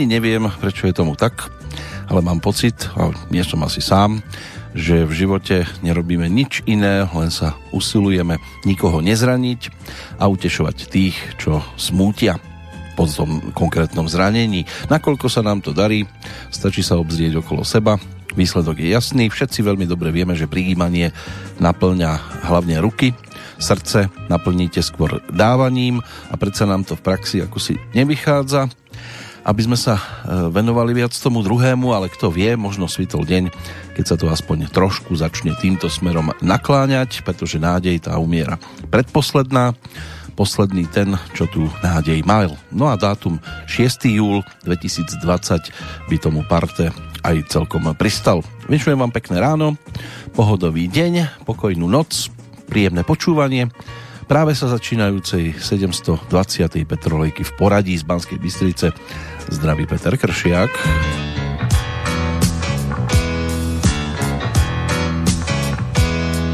Ani neviem, prečo je tomu tak, ale mám pocit, a nie som asi sám, že v živote nerobíme nič iné, len sa usilujeme nikoho nezraniť a utešovať tých, čo smútia po tom konkrétnom zranení. Nakoľko sa nám to darí, stačí sa obzrieť okolo seba, výsledok je jasný, všetci veľmi dobre vieme, že prijímanie naplňa hlavne ruky, srdce naplníte skôr dávaním a predsa nám to v praxi ako nevychádza. Aby sme sa e, venovali viac tomu druhému, ale kto vie, možno svítol deň, keď sa to aspoň trošku začne týmto smerom nakláňať, pretože nádej tá umiera predposledná posledný ten, čo tu nádej mal. No a dátum 6. júl 2020 by tomu parte aj celkom pristal. Vyšujem vám pekné ráno, pohodový deň, pokojnú noc, príjemné počúvanie práve sa začínajúcej 720. Petrolejky v poradí z Banskej Bystrice. Zdraví Peter Kršiak.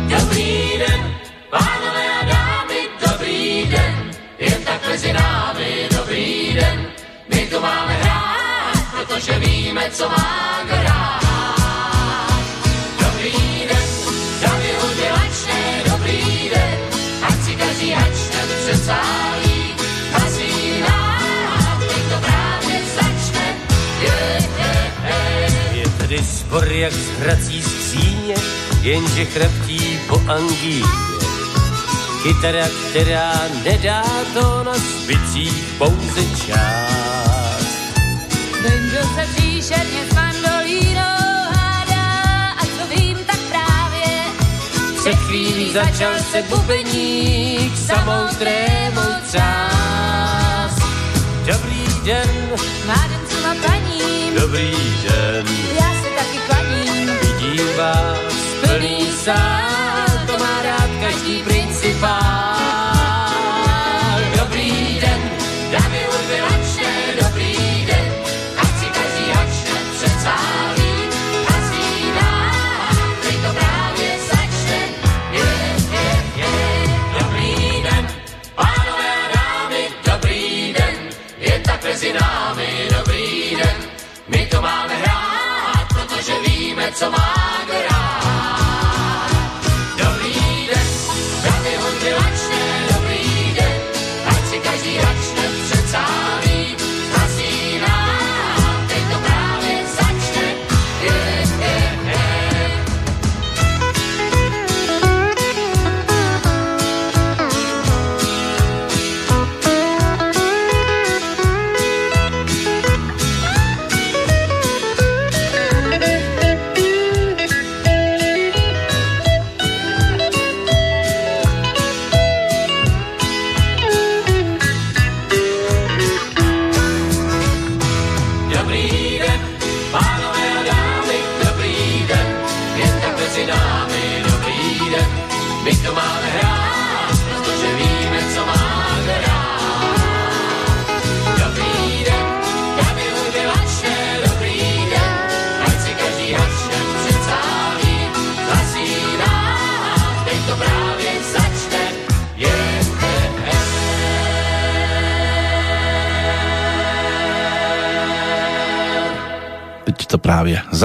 Dobrý den, dobrý den, jen námi, dobrý den, my tu máme hrát, protože víme, co má Spor jak z hrací skříně, jenže chraptí po angíně. Kytara, která nedá to na spicích pouze čas. Kdo se příšerně s mandolínou hádá, a co vím, tak právě před chvílí začal se bubeník samou trémou třás. Dobrý den, mádem co na paním, dobrý den, já taky klaním. vidím vás plný sál, to má rád každý principál.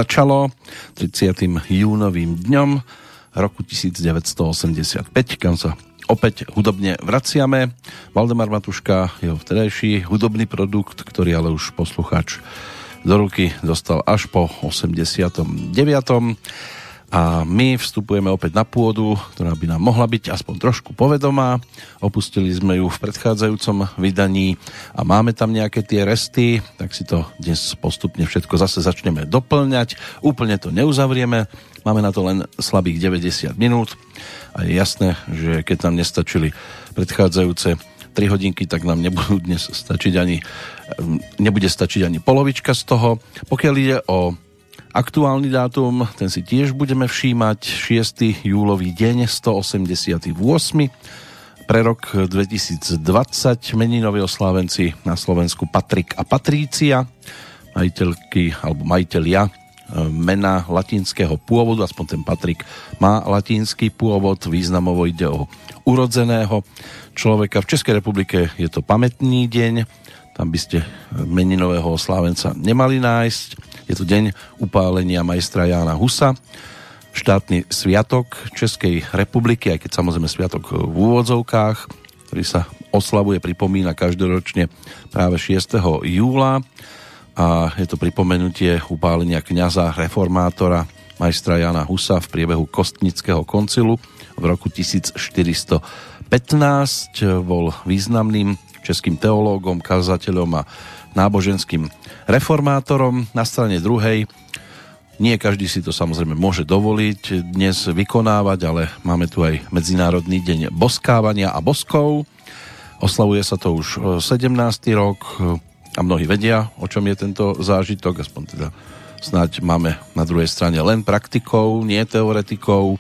Začalo 30. júnovým dňom roku 1985, kam sa opäť hudobne vraciame. Valdemar Matuška, jeho vtedajší hudobný produkt, ktorý ale už poslucháč do ruky dostal až po 89. A my vstupujeme opäť na pôdu, ktorá by nám mohla byť aspoň trošku povedomá. Opustili sme ju v predchádzajúcom vydaní a máme tam nejaké tie resty, tak si to dnes postupne všetko zase začneme doplňať. Úplne to neuzavrieme, máme na to len slabých 90 minút a je jasné, že keď nám nestačili predchádzajúce 3 hodinky, tak nám nebudú dnes stačiť ani, nebude stačiť ani polovička z toho. Pokiaľ ide o Aktuálny dátum, ten si tiež budeme všímať, 6. júlový deň, 188. Pre rok 2020 meninoví oslávenci na Slovensku Patrik a Patrícia, majiteľky alebo majiteľia e, mena latinského pôvodu, aspoň ten Patrik má latinský pôvod, významovo ide o urodzeného človeka. V Českej republike je to pamätný deň, tam by ste meninového slávenca nemali nájsť. Je to deň upálenia majstra Jána Husa, štátny sviatok Českej republiky, aj keď samozrejme sviatok v úvodzovkách, ktorý sa oslavuje, pripomína každoročne práve 6. júla a je to pripomenutie upálenia kňaza reformátora majstra Jana Husa v priebehu Kostnického koncilu v roku 1415. Bol významným českým teológom, kazateľom a náboženským reformátorom. Na strane druhej nie každý si to samozrejme môže dovoliť dnes vykonávať, ale máme tu aj Medzinárodný deň boskávania a boskov. Oslavuje sa to už 17. E, rok e, a mnohí vedia, o čom je tento zážitok, aspoň teda snáď máme na druhej strane len praktikov, nie teoretikov.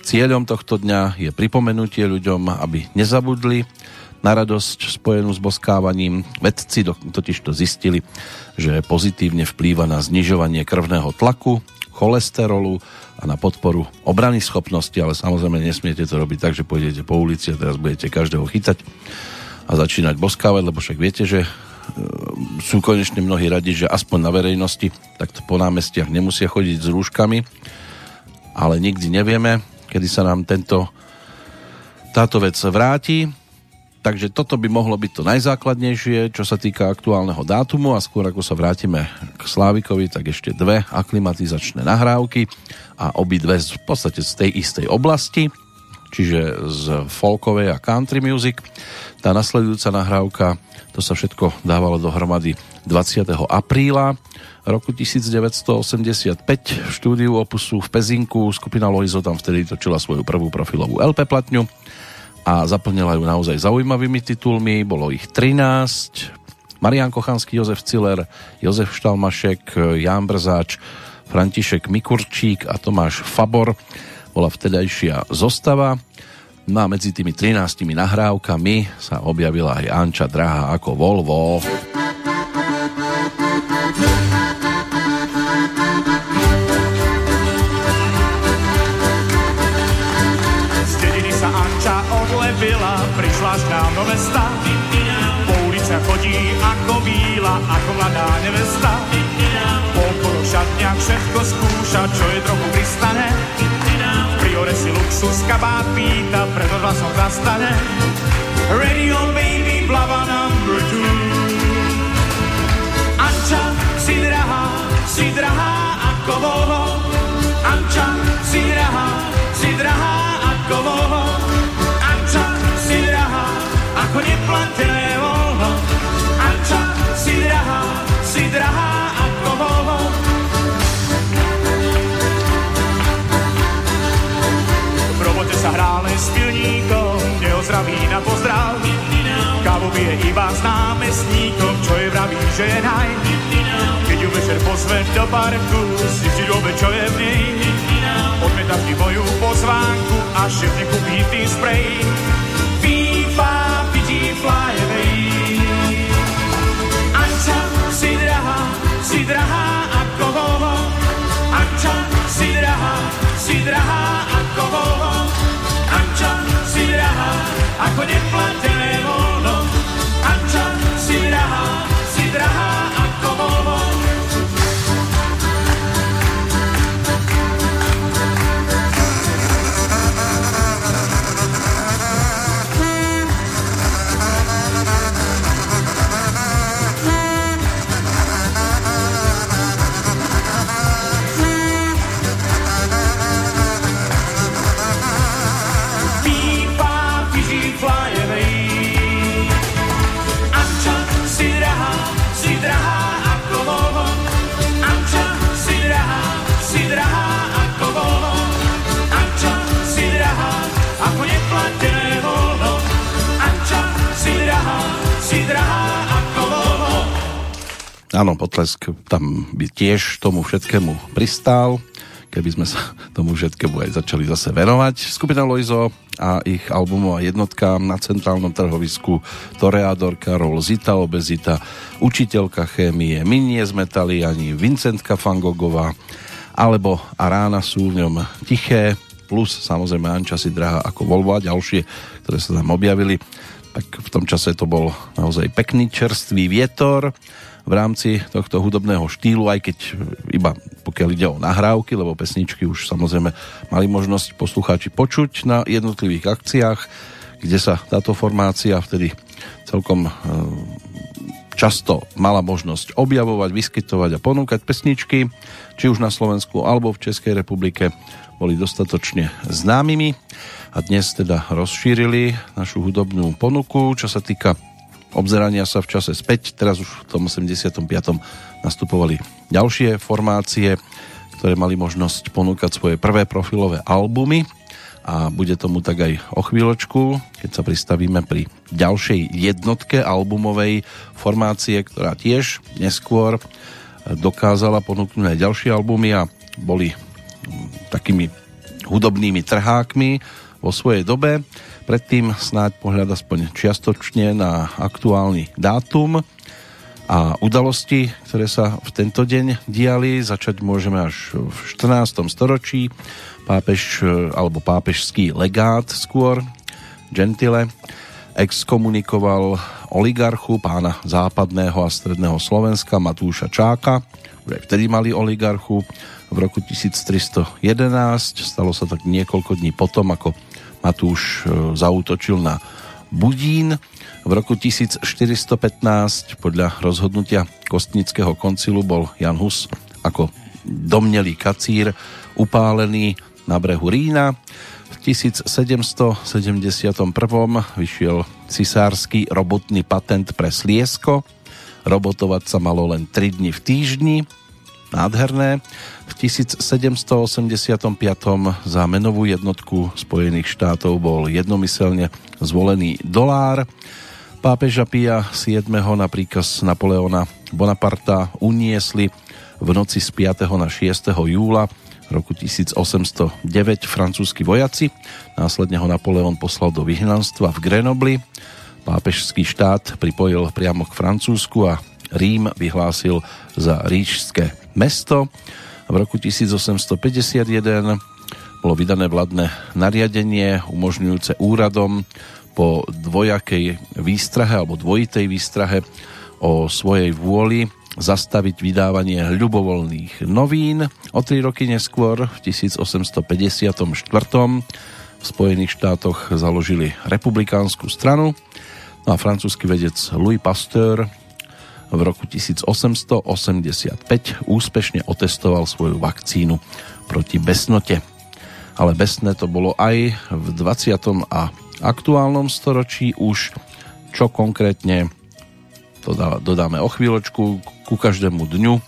Cieľom tohto dňa je pripomenutie ľuďom, aby nezabudli na radosť spojenú s boskávaním. Vedci totiž to zistili, že pozitívne vplýva na znižovanie krvného tlaku, cholesterolu a na podporu obrany schopnosti, ale samozrejme nesmiete to robiť tak, že pôjdete po ulici a teraz budete každého chytať a začínať boskávať, lebo však viete, že e, sú konečne mnohí radi, že aspoň na verejnosti takto po námestiach nemusia chodiť s rúškami, ale nikdy nevieme, kedy sa nám tento táto vec vráti. Takže toto by mohlo byť to najzákladnejšie, čo sa týka aktuálneho dátumu a skôr ako sa vrátime k Slávikovi, tak ešte dve aklimatizačné nahrávky a obidve v podstate z tej istej oblasti, čiže z folkovej a country music. Tá nasledujúca nahrávka, to sa všetko dávalo dohromady 20. apríla roku 1985 v štúdiu Opusu v Pezinku. Skupina Loizo tam vtedy točila svoju prvú profilovú LP platňu a zaplnila ju naozaj zaujímavými titulmi, bolo ich 13. Marian Kochanský, Jozef Ciller, Jozef Štalmašek, Ján Brzáč, František Mikurčík a Tomáš Fabor bola vtedajšia zostava. No a medzi tými 13 nahrávkami sa objavila aj Anča Drahá ako Volvo. Prišla k nám do mesta. Po ulice chodí ako víla, ako mladá nevesta. Po šatňa všetko skúša, čo je trochu pristane. Priore si luxus kabát pýta, preto hlasom zastane. Radio baby, blava number two. Anča, si drahá, si drahá ako voho. Anča, si drahá, si drahá ako voho ako neplatené voľno. Anča, si drahá, si drahá ako voľno. V robote sa hrále s pilníkom, neozdraví na pozdrav. Kávu bije iba s námestníkom, čo je vraví, že je naj. Keď ju večer pozve do parku, si vždy dobe, čo je v nej. Odmietaš mi moju pozvánku a šef nekúpí tým sprej. Drahá ako voho. Anča, si drahá, si drahá ako voho. Anča, si drahá, ako neplatené voľno. Anča, si drahá, si drahá Áno, potlesk tam by tiež tomu všetkému pristál, keby sme sa tomu všetkému aj začali zase venovať. Skupina Loizo a ich albumová jednotka na centrálnom trhovisku Toreador Karol Zita, Obezita, Učiteľka chémie, Minie z ani Vincentka Fangogová, alebo A rána sú v ňom tiché, plus samozrejme Anča si drahá ako Volvo a ďalšie, ktoré sa tam objavili. tak v tom čase to bol naozaj pekný čerstvý vietor v rámci tohto hudobného štýlu, aj keď iba pokiaľ ide o nahrávky, lebo pesničky už samozrejme mali možnosť poslucháči počuť na jednotlivých akciách, kde sa táto formácia vtedy celkom e, často mala možnosť objavovať, vyskytovať a ponúkať pesničky, či už na Slovensku alebo v Českej republike boli dostatočne známymi. A dnes teda rozšírili našu hudobnú ponuku, čo sa týka obzerania sa v čase späť. Teraz už v tom 85. nastupovali ďalšie formácie, ktoré mali možnosť ponúkať svoje prvé profilové albumy a bude tomu tak aj o chvíľočku, keď sa pristavíme pri ďalšej jednotke albumovej formácie, ktorá tiež neskôr dokázala ponúknuť aj ďalšie albumy a boli takými hudobnými trhákmi vo svojej dobe. Predtým snáď pohľad aspoň čiastočne na aktuálny dátum a udalosti, ktoré sa v tento deň diali. Začať môžeme až v 14. storočí. Pápež alebo pápežský legát skôr, Gentile, exkomunikoval oligarchu pána západného a stredného Slovenska Matúša Čáka. Už aj vtedy mali oligarchu v roku 1311. Stalo sa tak niekoľko dní potom, ako Matúš e, zautočil na Budín. V roku 1415 podľa rozhodnutia Kostnického koncilu bol Jan Hus ako domnelý kacír upálený na brehu Rína. V 1771 vyšiel cisársky robotný patent pre Sliesko. Robotovať sa malo len 3 dni v týždni. Nádherné. V 1785. za menovú jednotku Spojených štátov bol jednomyselne zvolený dolár. Pápeža Pia VII. na príkaz Napoleona Bonaparta uniesli v noci z 5. na 6. júla roku 1809 francúzski vojaci. Následne ho Napoleon poslal do vyhnanstva v Grenobli. Pápežský štát pripojil priamo k Francúzsku a Rím vyhlásil za ríčské mesto. V roku 1851 bolo vydané vládne nariadenie umožňujúce úradom po dvojakej výstrahe alebo dvojitej výstrahe o svojej vôli zastaviť vydávanie ľubovoľných novín. O tri roky neskôr, v 1854. v Spojených štátoch založili republikánsku stranu no a francúzsky vedec Louis Pasteur v roku 1885 úspešne otestoval svoju vakcínu proti besnote. Ale besné to bolo aj v 20. a aktuálnom storočí už čo konkrétne to dodáme o chvíľočku ku každému dňu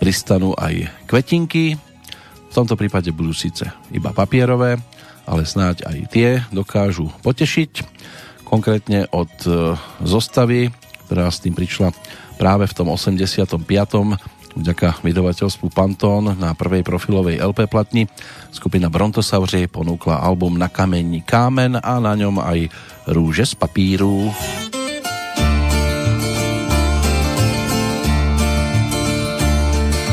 pristanú aj kvetinky v tomto prípade budú síce iba papierové ale snáď aj tie dokážu potešiť konkrétne od e, zostavy ktorá s tým prišla práve v tom 85. vďaka vydavateľstvu Pantón na prvej profilovej LP platni. Skupina Brontosauři ponúkla album Na kamení kámen a na ňom aj Rúže z papíru.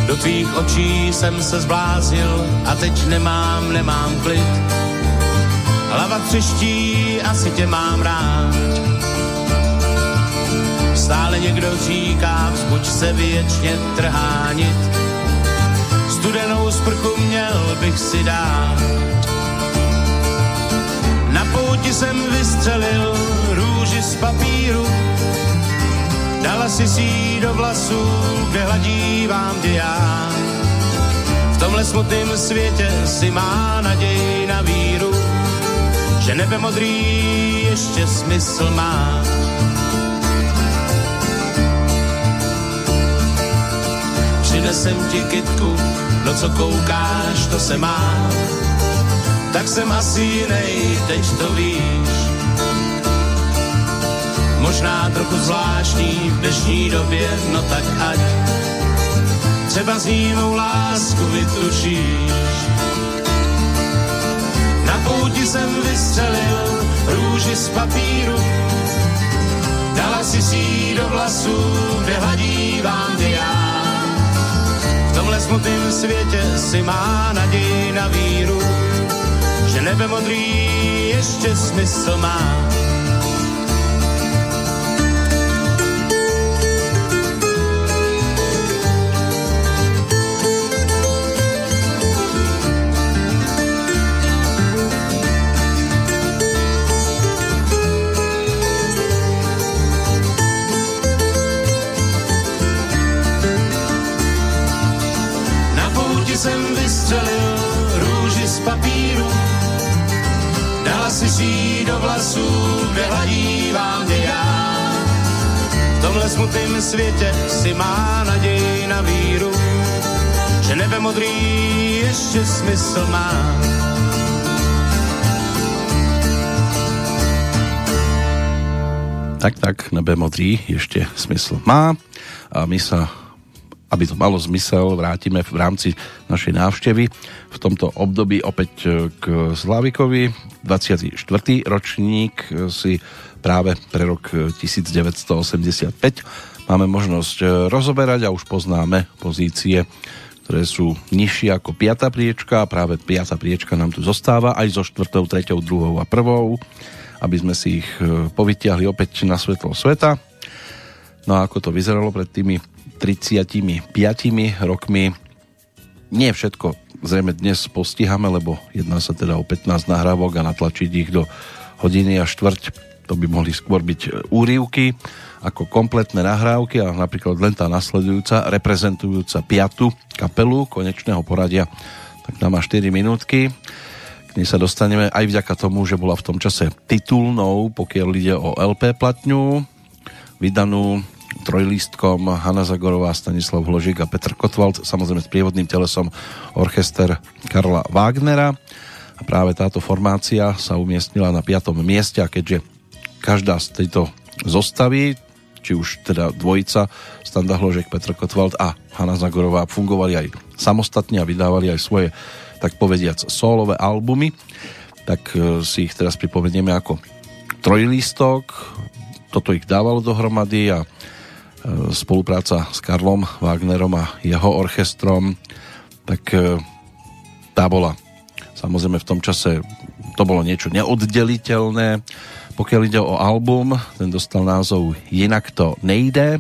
Do tvých očí jsem se zblázil a teď nemám, nemám klid. Hlava třeští, asi tě mám rád Stále někdo říká, vzbuď se věčně trhánit. Studenou sprchu měl bych si dát. Na pouti jsem vystřelil růži z papíru, dala si si do vlasů, kde hladívám tě já. V tomhle smutném světě si má naději na víru, že nebe modrý ještě smysl má. Přinesem ti kytku, no co koukáš, to se má. Tak jsem asi jinej, teď to víš. Možná trochu zvláštní v dnešní době, no tak ať třeba s ním lásku vytušíš. Na pouti jsem vystřelil růži z papíru, dala si si do vlasů, kde hladí vám ty já tomhle smutném světě si má naději na víru, že nebe modrý ještě smysl má. Tomhle smutném světě si má naději na víru, že nebe modrý ještě smysl má. Tak, tak, nebe modrý ešte smysl má a my sa, aby to malo zmysel, vrátime v rámci našej návštevy v tomto období opäť k Slavikovi. 24. ročník si práve pre rok 1985 máme možnosť e, rozoberať a už poznáme pozície ktoré sú nižšie ako 5. priečka a práve 5. priečka nám tu zostáva aj so 4., 3., 2. a 1 aby sme si ich e, povytiahli opäť na svetlo sveta. No a ako to vyzeralo pred tými 35 rokmi, nie všetko zrejme dnes postihame, lebo jedná sa teda o 15 nahrávok a natlačiť ich do hodiny a štvrť, to by mohli skôr byť úrivky ako kompletné nahrávky a napríklad len tá nasledujúca, reprezentujúca piatu kapelu konečného poradia, tak tam má 4 minútky nej sa dostaneme aj vďaka tomu, že bola v tom čase titulnou, pokiaľ ide o LP platňu, vydanú trojlístkom Hanna Zagorová, Stanislav Hložík a Petr Kotwald, samozrejme s prievodným telesom orchester Karla Wagnera. A práve táto formácia sa umiestnila na 5. mieste a keďže každá z tejto zostavy, či už teda dvojica Standa Hložek, Petr Kotwald a Hanna Zagorová fungovali aj samostatne a vydávali aj svoje tak povediac solové albumy, tak e, si ich teraz pripomenieme ako trojlistok. Toto ich dávalo dohromady a e, spolupráca s Karlom Wagnerom a jeho orchestrom, tak e, tá bola samozrejme v tom čase to bolo niečo neoddeliteľné. Pokiaľ ide o album, ten dostal názov Jinak to nejde.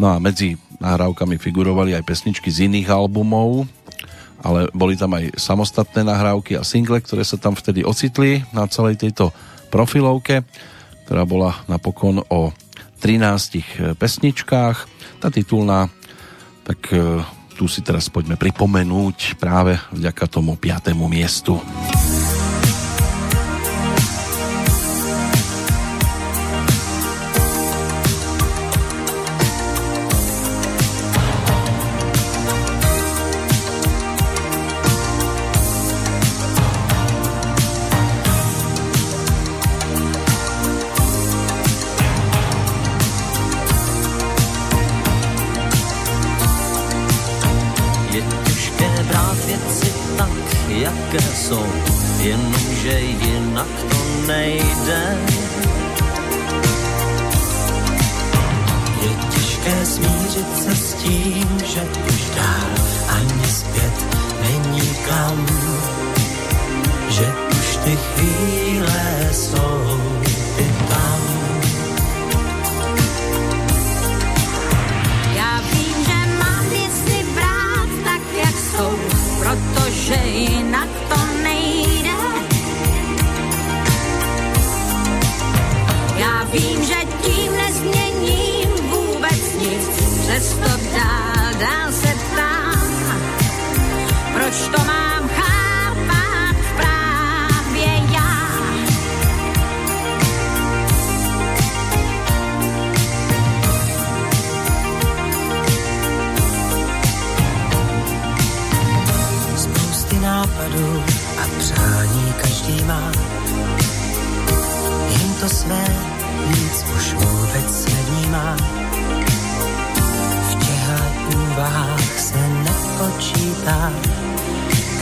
No a medzi nahrávkami figurovali aj pesničky z iných albumov, ale boli tam aj samostatné nahrávky a single, ktoré sa tam vtedy ocitli na celej tejto profilovke, ktorá bola napokon o 13 pesničkách. Tá titulná, tak e, tu si teraz poďme pripomenúť práve vďaka tomu 5. miestu.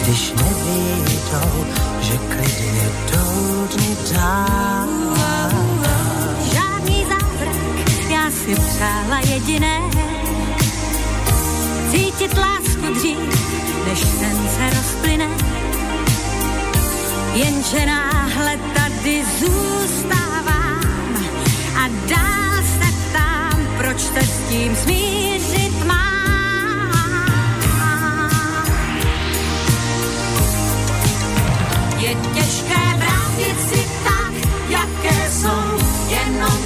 když neví to, že klidně to, dál. Žádný zázrak, já si přála jediné, cítit lásku dřív, než ten se rozplyne. Jenže náhle tady zůstávám a dál se tam, proč te s tím smířím.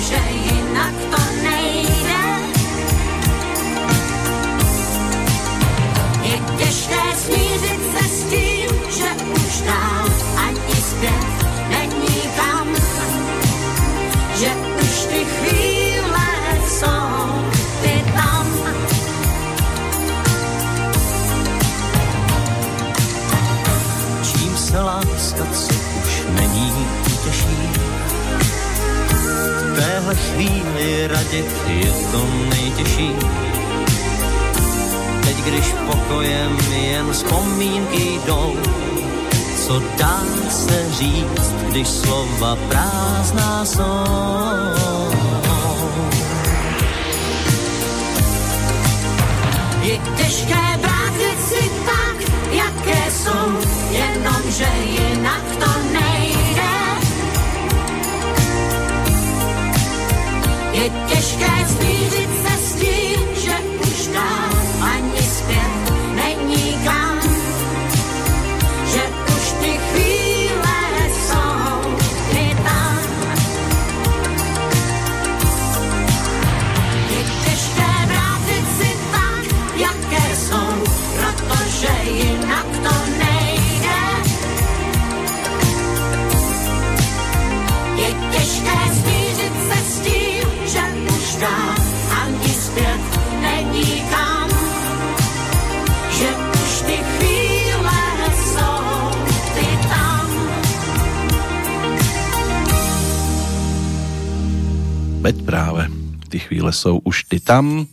že jinak to nejde. Smířit se s tím, že už dál ani zpět není kam. Že už ty chvíle jsou ty tam. Už není, těžší v téhle chvíli radit je to nejtěžší. Teď když pokojem jen vzpomínky jdou, co dá se říct, když slova prázdná jsou. Je těžké brát věci tak, jaké jsou, jenomže jinak to Je těžké smířit se Veď práve, ty chvíle sú už ty tam.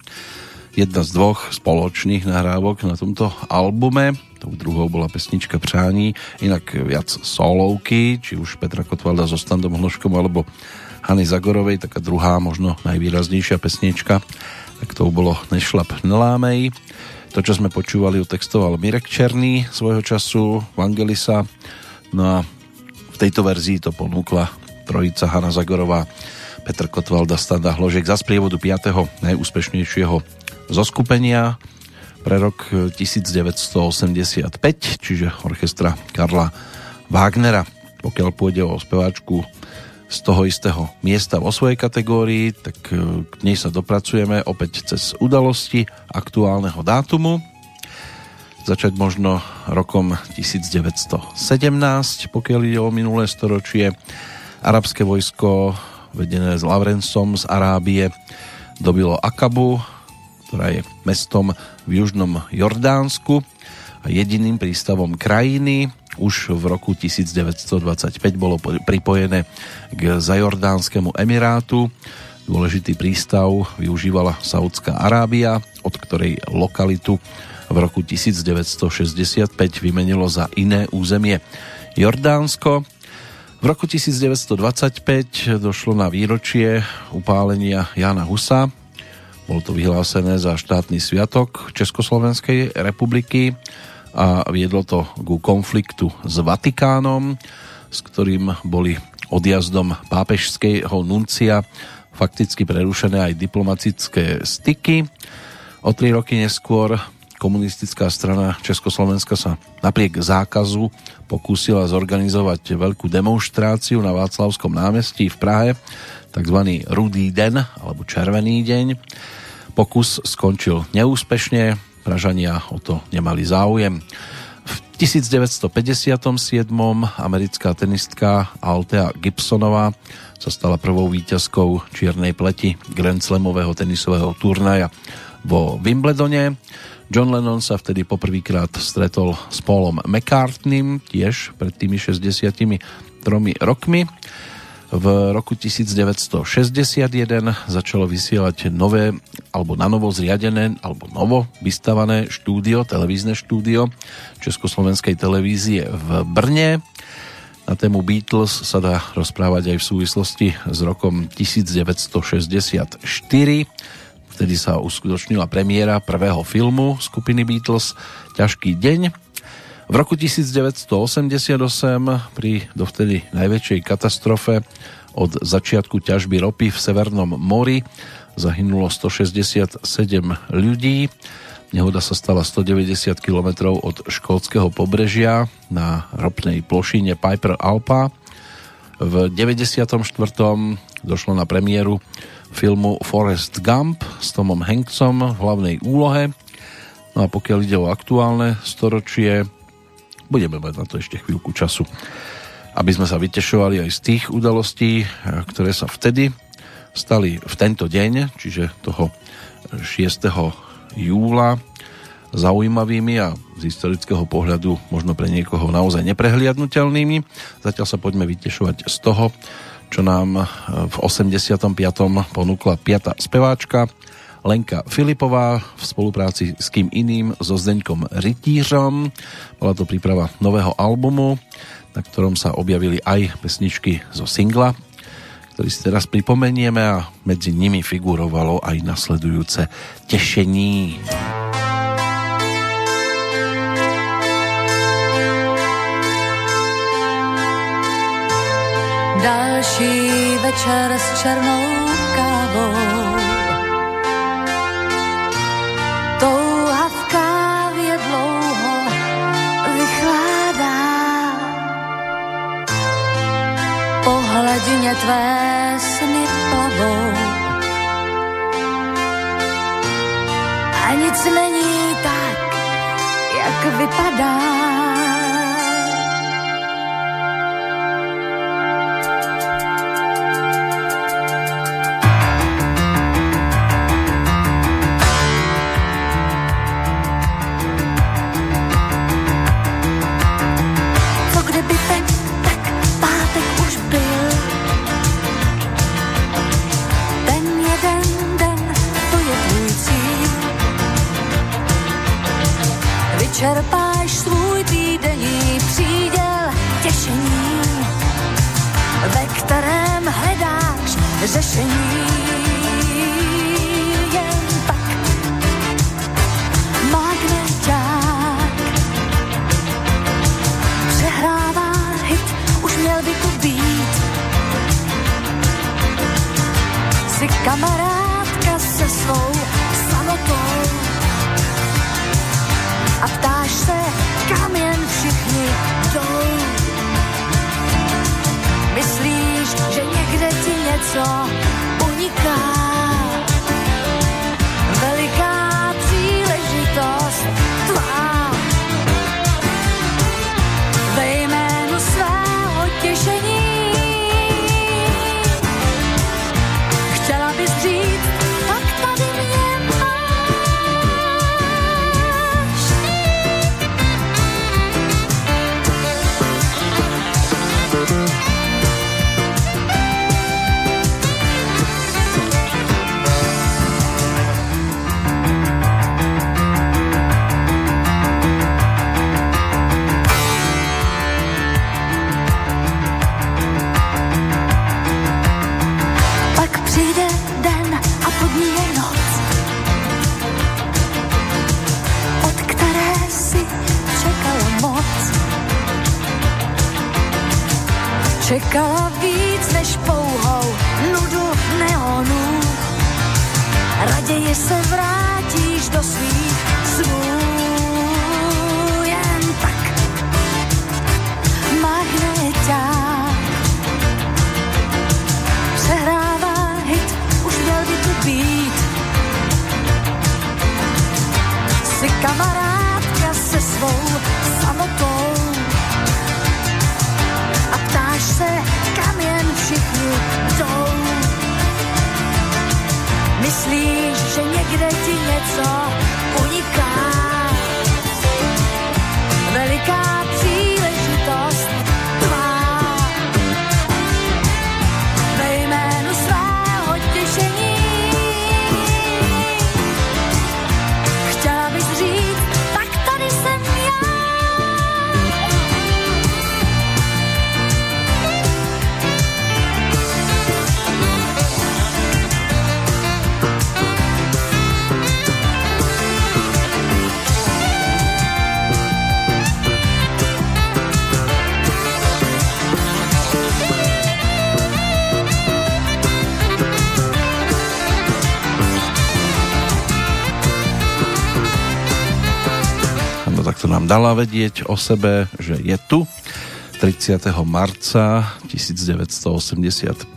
Jedna z dvoch spoločných nahrávok na tomto albume. Tou druhou bola pesnička Přání, inak viac solovky, či už Petra Kotvalda so Standom Hloškom alebo Hany Zagorovej, taká druhá, možno najvýraznejšia pesnička, tak to bolo Nešlap nelámej. To, čo sme počúvali, textoval Mirek Černý svojho času, Vangelisa, no a v tejto verzii to ponúkla trojica Hanna Zagorová, Petr Kotvalda, Standa Hložek za sprievodu 5. najúspešnejšieho zoskupenia pre rok 1985, čiže orchestra Karla Wagnera. Pokiaľ pôjde o speváčku z toho istého miesta vo svojej kategórii, tak e, k nej sa dopracujeme opäť cez udalosti aktuálneho dátumu. Začať možno rokom 1917, pokiaľ ide o minulé storočie. Arabské vojsko vedené s Laurencom z Arábie dobilo Akabu, ktorá je mestom v južnom Jordánsku a jediným prístavom krajiny. Už v roku 1925 bolo pripojené k Zajordánskému emirátu. Dôležitý prístav využívala Saudská Arábia, od ktorej lokalitu v roku 1965 vymenilo za iné územie Jordánsko. V roku 1925 došlo na výročie upálenia Jana Husa. Bolo to vyhlásené za štátny sviatok Československej republiky a viedlo to ku konfliktu s Vatikánom, s ktorým boli odjazdom pápežského nuncia fakticky prerušené aj diplomatické styky. O tri roky neskôr komunistická strana Československa sa napriek zákazu pokúsila zorganizovať veľkú demonstráciu na Václavskom námestí v Prahe, tzv. Rudý den alebo Červený deň. Pokus skončil neúspešne, Pražania o to nemali záujem. V 1957. americká tenistka Altea Gibsonová sa stala prvou víťazkou čiernej pleti Grand Slamového tenisového turnaja vo Wimbledone. John Lennon sa vtedy poprvýkrát stretol s Paulom McCartneym, tiež pred tými 63 rokmi. V roku 1961 začalo vysielať nové alebo na novo zriadené alebo novo vystavané štúdio, televízne štúdio Československej televízie v Brne. Na tému Beatles sa dá rozprávať aj v súvislosti s rokom 1964. Vtedy sa uskutočnila premiéra prvého filmu skupiny Beatles Ťažký deň. V roku 1988 pri dovtedy najväčšej katastrofe od začiatku ťažby ropy v Severnom mori zahynulo 167 ľudí. Nehoda sa stala 190 km od škótskeho pobrežia na ropnej plošine Piper Alpa. V 94. došlo na premiéru filmu Forrest Gump s Tomom Hanksom v hlavnej úlohe. No a pokiaľ ide o aktuálne storočie, budeme mať na to ešte chvíľku času, aby sme sa vytešovali aj z tých udalostí, ktoré sa vtedy stali v tento deň, čiže toho 6. júla zaujímavými a z historického pohľadu možno pre niekoho naozaj neprehliadnutelnými. Zatiaľ sa poďme vytešovať z toho, čo nám v 85. ponúkla piata speváčka Lenka Filipová v spolupráci s kým iným so Zdeňkom Rytířom. Bola to príprava nového albumu, na ktorom sa objavili aj pesničky zo singla, ktorý si teraz pripomenieme a medzi nimi figurovalo aj nasledujúce Tešení. Další večer s černou kávou. Touha v kávě dlouho vychládá. Po hladině tvé sny plavou. A nic není tak, jak vypadá. Vyčerpáš svůj týdenní příděl těšení, ve kterém hledáš řešení. Jen tak magneťák přehrává hit, už měl by tu být. Jsi kamarádka se svou a ptáš se, kam jen všichni jdou. Myslíš, že někde ti něco uniká. Dala vedieť o sebe, že je tu. 30. marca 1985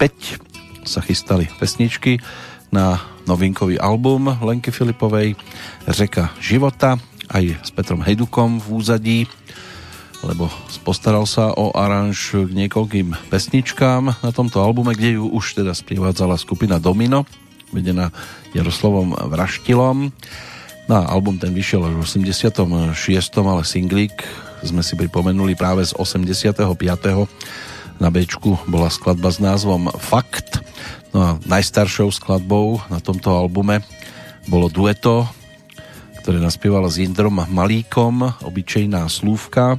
sa chystali pesničky na novinkový album Lenky Filipovej Řeka života aj s Petrom Hejdukom v úzadí lebo postaral sa o aranž k niekoľkým pesničkám na tomto albume, kde ju už teda sprievádzala skupina Domino, vedená Jaroslavom Vraštilom. No album ten vyšiel v 86. ale singlík sme si pripomenuli práve z 85. Na B bola skladba s názvom Fakt. No a najstaršou skladbou na tomto albume bolo dueto, ktoré naspieval s Jindrom Malíkom, obyčejná slúvka.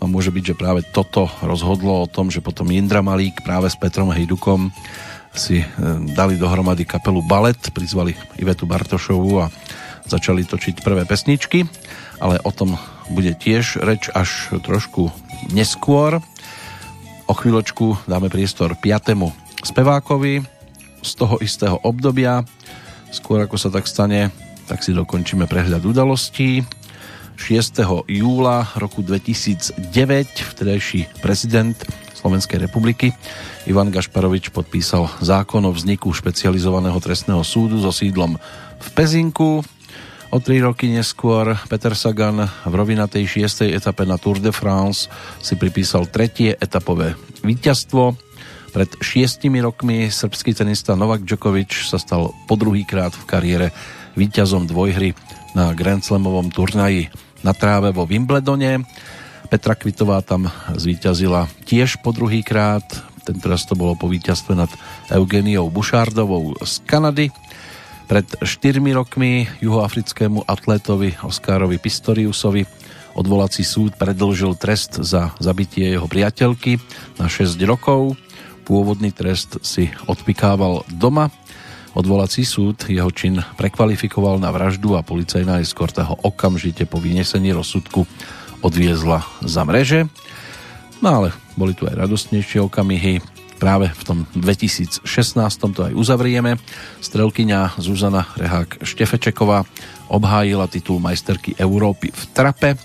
A môže byť, že práve toto rozhodlo o tom, že potom Jindra Malík práve s Petrom Hejdukom si e, dali dohromady kapelu Balet, prizvali Ivetu Bartošovu a začali točiť prvé pesničky, ale o tom bude tiež reč až trošku neskôr. O chvíľočku dáme priestor piatému spevákovi z toho istého obdobia. Skôr ako sa tak stane, tak si dokončíme prehľad udalostí. 6. júla roku 2009 vtedajší prezident Slovenskej republiky Ivan Gašparovič podpísal zákon o vzniku špecializovaného trestného súdu so sídlom v Pezinku. O tri roky neskôr Peter Sagan v rovinatej 6. etape na Tour de France si pripísal tretie etapové víťazstvo. Pred šiestimi rokmi srbský tenista Novak Djokovic sa stal po druhýkrát v kariére víťazom dvojhry na Grand Slamovom turnaji na tráve vo Wimbledone. Petra Kvitová tam zvíťazila tiež po druhýkrát, tentoraz to bolo po víťazstve nad Eugeniou Bušárdovou z Kanady. Pred 4 rokmi juhoafrickému atlétovi Oskárovi Pistoriusovi odvolací súd predlžil trest za zabitie jeho priateľky na 6 rokov. Pôvodný trest si odpikával doma. Odvolací súd jeho čin prekvalifikoval na vraždu a policajná eskorta ho okamžite po vynesení rozsudku odviezla za mreže. No ale boli tu aj radostnejšie okamihy práve v tom 2016 to aj uzavrieme. Strelkyňa Zuzana Rehák Štefečeková obhájila titul majsterky Európy v trape.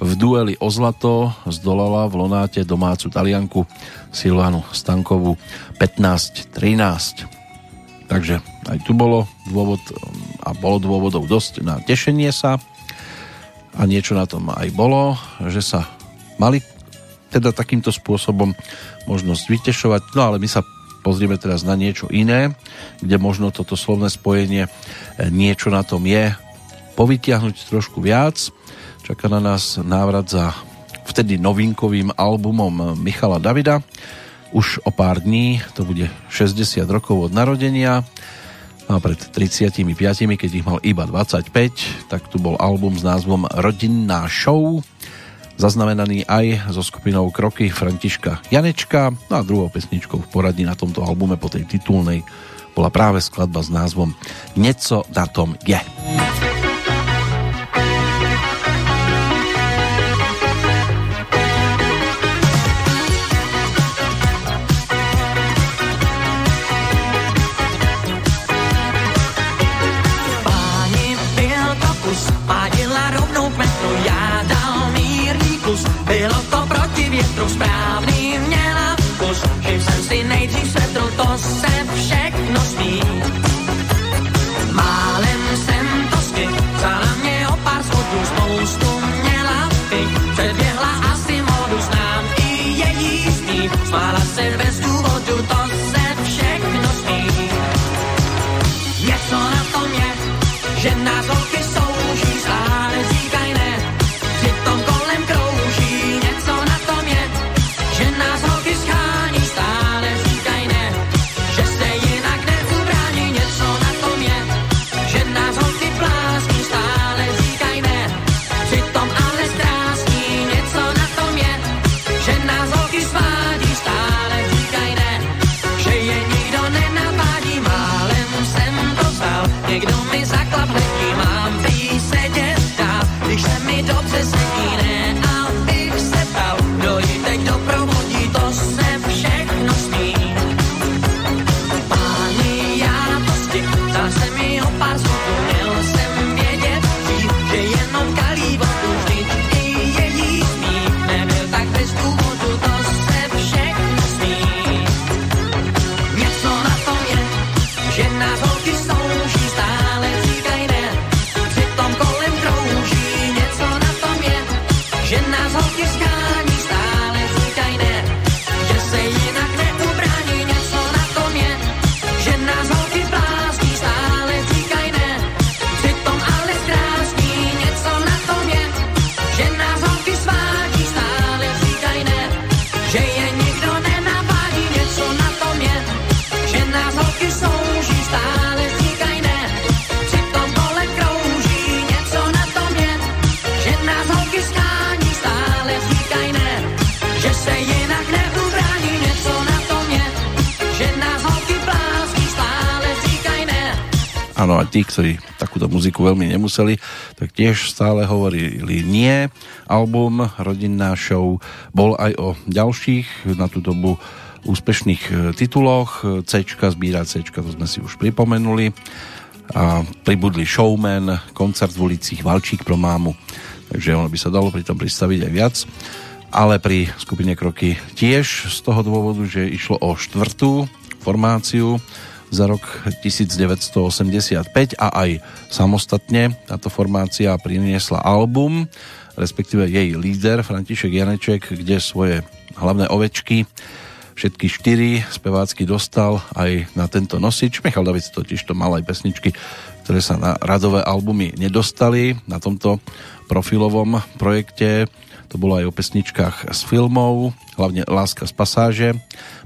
V dueli o zlato zdolala v Lonáte domácu talianku Silvanu Stankovú 15-13. Takže aj tu bolo dôvod a bolo dôvodov dosť na tešenie sa a niečo na tom aj bolo, že sa mali teda takýmto spôsobom možnosť vytešovať. No ale my sa pozrieme teraz na niečo iné, kde možno toto slovné spojenie e, niečo na tom je povytiahnuť trošku viac. Čaká na nás návrat za vtedy novinkovým albumom Michala Davida. Už o pár dní, to bude 60 rokov od narodenia, a pred 35, keď ich mal iba 25, tak tu bol album s názvom Rodinná show zaznamenaný aj so skupinou Kroky Františka Janečka no a druhou pesničkou v poradí na tomto albume po tej titulnej bola práve skladba s názvom Nieco na tom je. Bo zawsze veľmi nemuseli, tak tiež stále hovorili nie. Album Rodinná show bol aj o ďalších na tú dobu úspešných e, tituloch. C, zbírať C, to sme si už pripomenuli. A pribudli Showman, koncert v ulicích, Valčík pro mámu. Takže ono by sa dalo pri tom pristaviť aj viac. Ale pri skupine Kroky tiež z toho dôvodu, že išlo o štvrtú formáciu za rok 1985 a aj samostatne táto formácia priniesla album, respektíve jej líder František Janeček, kde svoje hlavné ovečky všetky štyri spevácky dostal aj na tento nosič. Michal David totiž to mal aj pesničky, ktoré sa na radové albumy nedostali. Na tomto profilovom projekte to bolo aj o pesničkách z filmov, hlavne Láska z pasáže.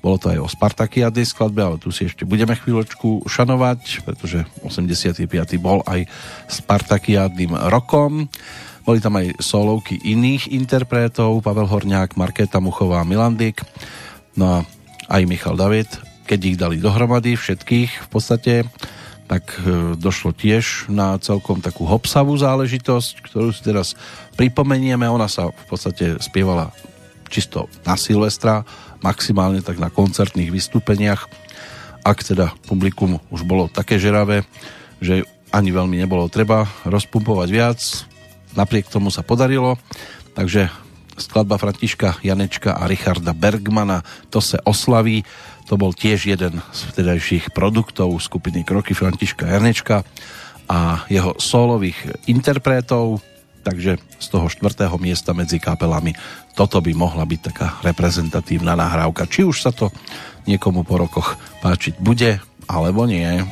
Bolo to aj o Spartakiady skladbe, ale tu si ešte budeme chvíľočku šanovať, pretože 85. bol aj Spartakiadným rokom. Boli tam aj solovky iných interpretov, Pavel Horňák, Markéta Muchová, Milandik, no a aj Michal David, keď ich dali dohromady všetkých v podstate, tak e, došlo tiež na celkom takú hopsavú záležitosť, ktorú si teraz pripomenieme. Ona sa v podstate spievala čisto na Silvestra, maximálne tak na koncertných vystúpeniach. Ak teda publikum už bolo také žeravé, že ani veľmi nebolo treba rozpumpovať viac, napriek tomu sa podarilo, takže skladba Františka Janečka a Richarda Bergmana To se oslaví to bol tiež jeden z vtedajších produktov skupiny Kroky Františka Janečka a jeho solových interpretov, takže z toho štvrtého miesta medzi kapelami toto by mohla byť taká reprezentatívna nahrávka. Či už sa to niekomu po rokoch páčiť bude, alebo nie.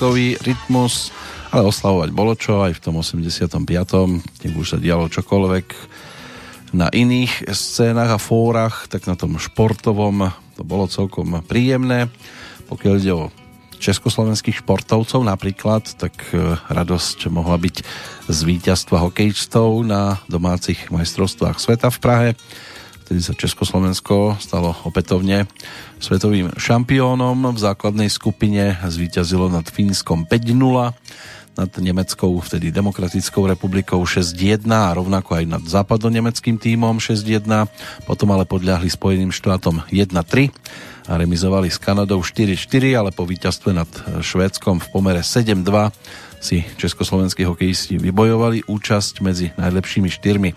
Berklikový rytmus, ale oslavovať bolo čo aj v tom 85. Nech už sa dialo čokoľvek na iných scénach a fórach, tak na tom športovom to bolo celkom príjemné. Pokiaľ ide o československých športovcov napríklad, tak e, radosť mohla byť z víťazstva hokejistov na domácich majstrovstvách sveta v Prahe. Vtedy sa Československo stalo opätovne svetovým šampiónom. V základnej skupine zvíťazilo nad Fínskom 5-0 nad Nemeckou, vtedy Demokratickou republikou 6-1 a rovnako aj nad západonemeckým tímom 6-1. Potom ale podľahli Spojeným štátom 1-3 a remizovali s Kanadou 4-4, ale po víťazstve nad Švédskom v pomere 7-2 si československí hokejisti vybojovali účasť medzi najlepšími štyrmi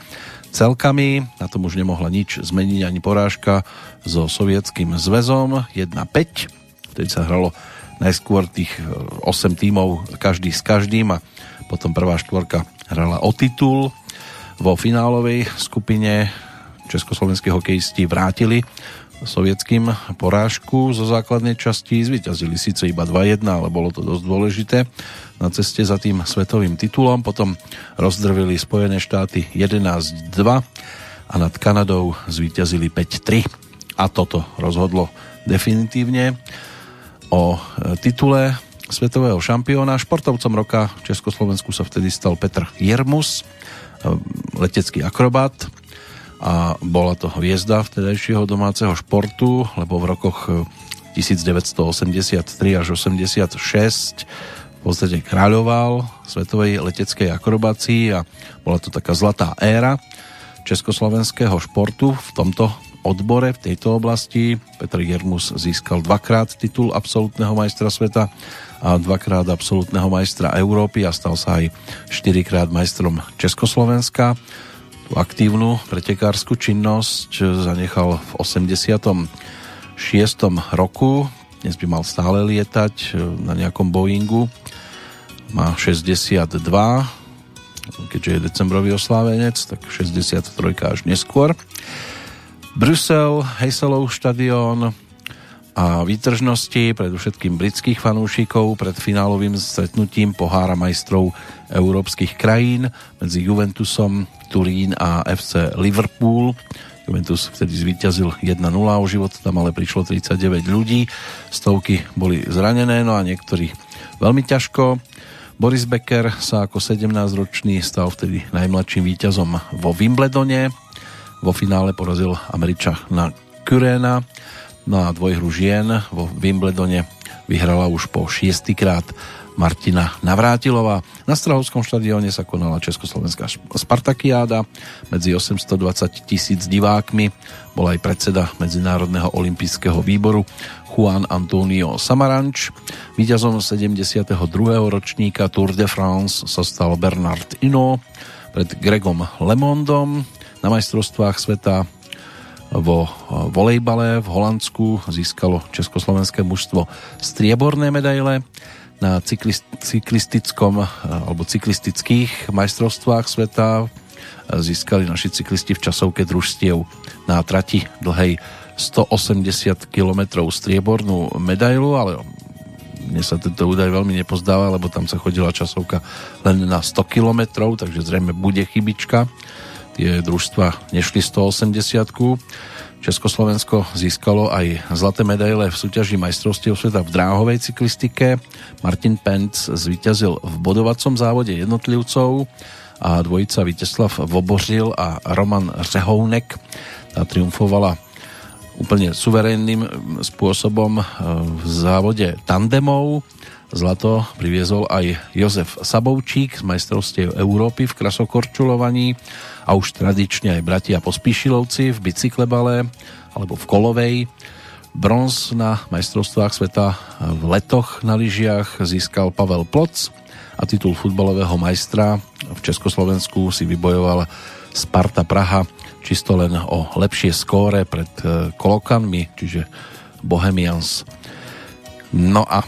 celkami. Na tom už nemohla nič zmeniť ani porážka so sovietským zväzom 1-5. Vtedy sa hralo najskôr tých 8 e, tímov každý s každým a potom prvá štvorka hrala o titul. Vo finálovej skupine československí hokejisti vrátili sovietským porážku zo základnej časti. Zvyťazili síce iba 2-1, ale bolo to dosť dôležité na ceste za tým svetovým titulom. Potom rozdrvili Spojené štáty 11-2 a nad Kanadou zvíťazili 5-3. A toto rozhodlo definitívne o e, titule svetového šampióna. Športovcom roka v Československu sa vtedy stal Petr Jermus, e, letecký akrobat a bola to hviezda vtedajšieho domáceho športu, lebo v rokoch 1983 e, až 86 v podstate kráľoval svetovej leteckej akrobácii a bola to taká zlatá éra československého športu v tomto odbore v tejto oblasti. Petr Jermus získal dvakrát titul absolútneho majstra sveta a dvakrát absolútneho majstra Európy a stal sa aj štyrikrát majstrom Československa. Tú aktívnu pretekárskú činnosť zanechal v 86. roku. Dnes by mal stále lietať na nejakom Boeingu. Má 62, keďže je decembrový oslávenec, tak 63 až neskôr. Brusel, Hejselov štadión a výtržnosti predovšetkým britských fanúšikov pred finálovým stretnutím pohára majstrov európskych krajín medzi Juventusom, Turín a FC Liverpool. Juventus vtedy zvíťazil 1-0 o život, tam ale prišlo 39 ľudí, stovky boli zranené, no a niektorí veľmi ťažko. Boris Becker sa ako 17-ročný stal vtedy najmladším víťazom vo Wimbledone, vo finále porazil Američa na Kuréna. No a dvojhru žien vo Wimbledone vyhrala už po šiestýkrát Martina Navrátilová. Na Strahovskom štadióne sa konala Československá Spartakiáda medzi 820 tisíc divákmi. Bol aj predseda Medzinárodného olympijského výboru Juan Antonio Samaranč. Výťazom 72. ročníka Tour de France sa stal Bernard Ino pred Gregom Lemondom. Na majstrovstvách sveta vo volejbale v Holandsku získalo československé mužstvo strieborné medaile na cyklistickom alebo cyklistických majstrovstvách sveta. Získali naši cyklisti v časovke družstiev na trati dlhej 180 km striebornú medailu, ale mne sa tento údaj veľmi nepozdáva, lebo tam sa chodila časovka len na 100 km, takže zrejme bude chybička tie družstva nešli 180 Československo získalo aj zlaté medaile v súťaži majstrovstiev sveta v dráhovej cyklistike. Martin Penc zvíťazil v bodovacom závode jednotlivcov a dvojica Viteslav Vobořil a Roman Řehounek tá triumfovala úplne suverénnym spôsobom v závode tandemov. Zlato priviezol aj Jozef Sabovčík z majstrovstiev Európy v krasokorčulovaní a už tradične aj bratia Pospíšilovci v bicyklebale alebo v kolovej. Bronz na majstrovstvách sveta v letoch na lyžiach získal Pavel Ploc a titul futbalového majstra v Československu si vybojoval Sparta Praha čisto len o lepšie skóre pred e, Kolokanmi, čiže Bohemians. No a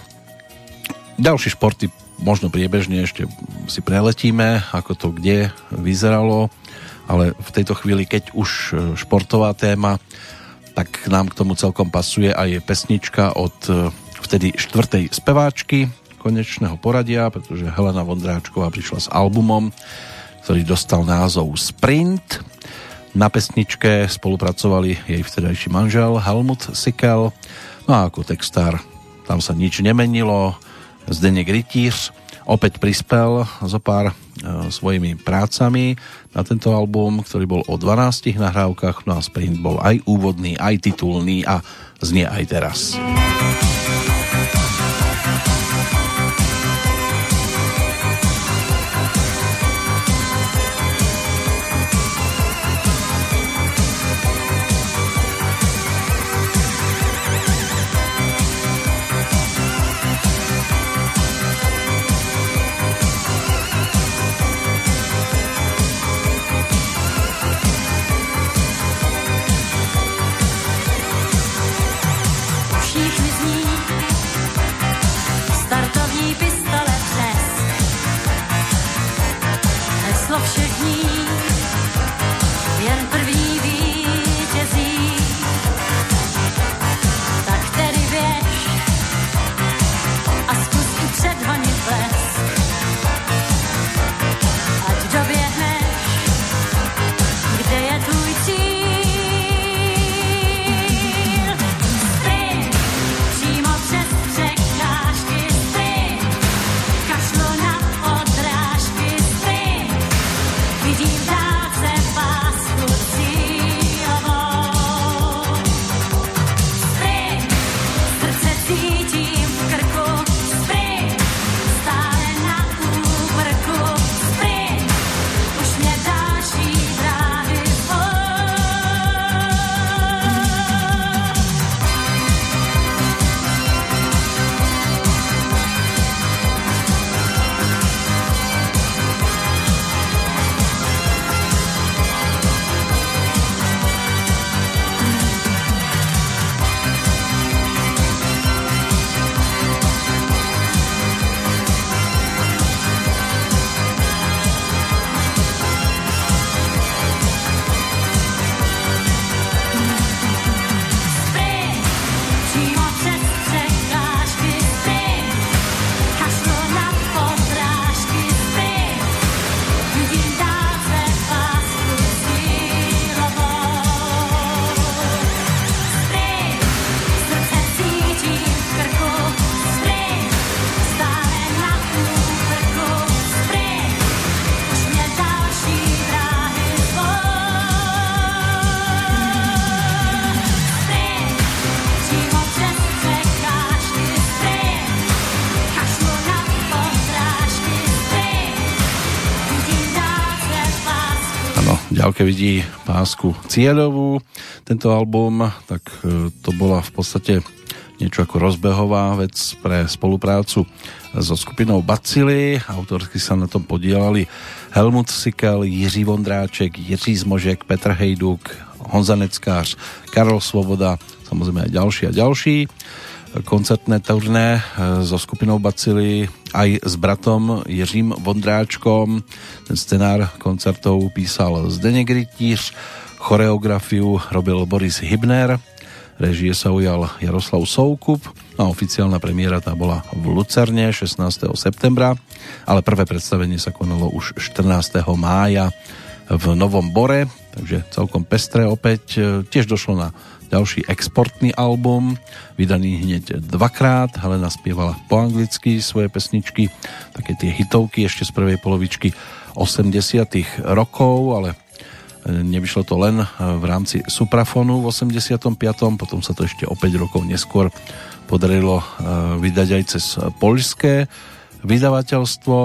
ďalšie športy možno priebežne ešte si preletíme, ako to kde vyzeralo ale v tejto chvíli, keď už e, športová téma, tak nám k tomu celkom pasuje aj pesnička od e, vtedy štvrtej speváčky konečného poradia, pretože Helena Vondráčková prišla s albumom, ktorý dostal názov Sprint. Na pesničke spolupracovali jej vtedajší manžel Helmut Sikel, no a ako textár tam sa nič nemenilo. Zdenek Rytíř opäť prispel zo pár e, svojimi prácami na tento album, ktorý bol o 12 nahrávkach, no a Sprint bol aj úvodný, aj titulný a znie aj teraz. Vidí pásku cieľovú. Tento album, tak e, to bola v podstate niečo ako rozbehová vec pre spoluprácu so skupinou Bacily. Autorsky sa na tom podielali Helmut Sikel, Jiří Vondráček, Jiří Zmožek, Petr Hejduk, Honza Neckář, Karol Svoboda, samozrejme aj ďalší a ďalší koncertné turné e, so skupinou Bacily aj s bratom Jiřím Vondráčkom. Ten scenár koncertov písal Zdeněk Rytíř, choreografiu robil Boris Hybner, režie sa ujal Jaroslav Soukup a oficiálna premiéra tá bola v Lucerne 16. septembra, ale prvé predstavenie sa konalo už 14. mája v Novom Bore, takže celkom pestré opäť. E, Tiež došlo na ďalší exportný album, vydaný hneď dvakrát. Helena spievala po anglicky svoje pesničky, také tie hitovky ešte z prvej polovičky 80 rokov, ale e, nevyšlo to len e, v rámci Suprafonu v 85. Potom sa to ešte o 5 rokov neskôr podarilo e, vydať aj cez poľské vydavateľstvo.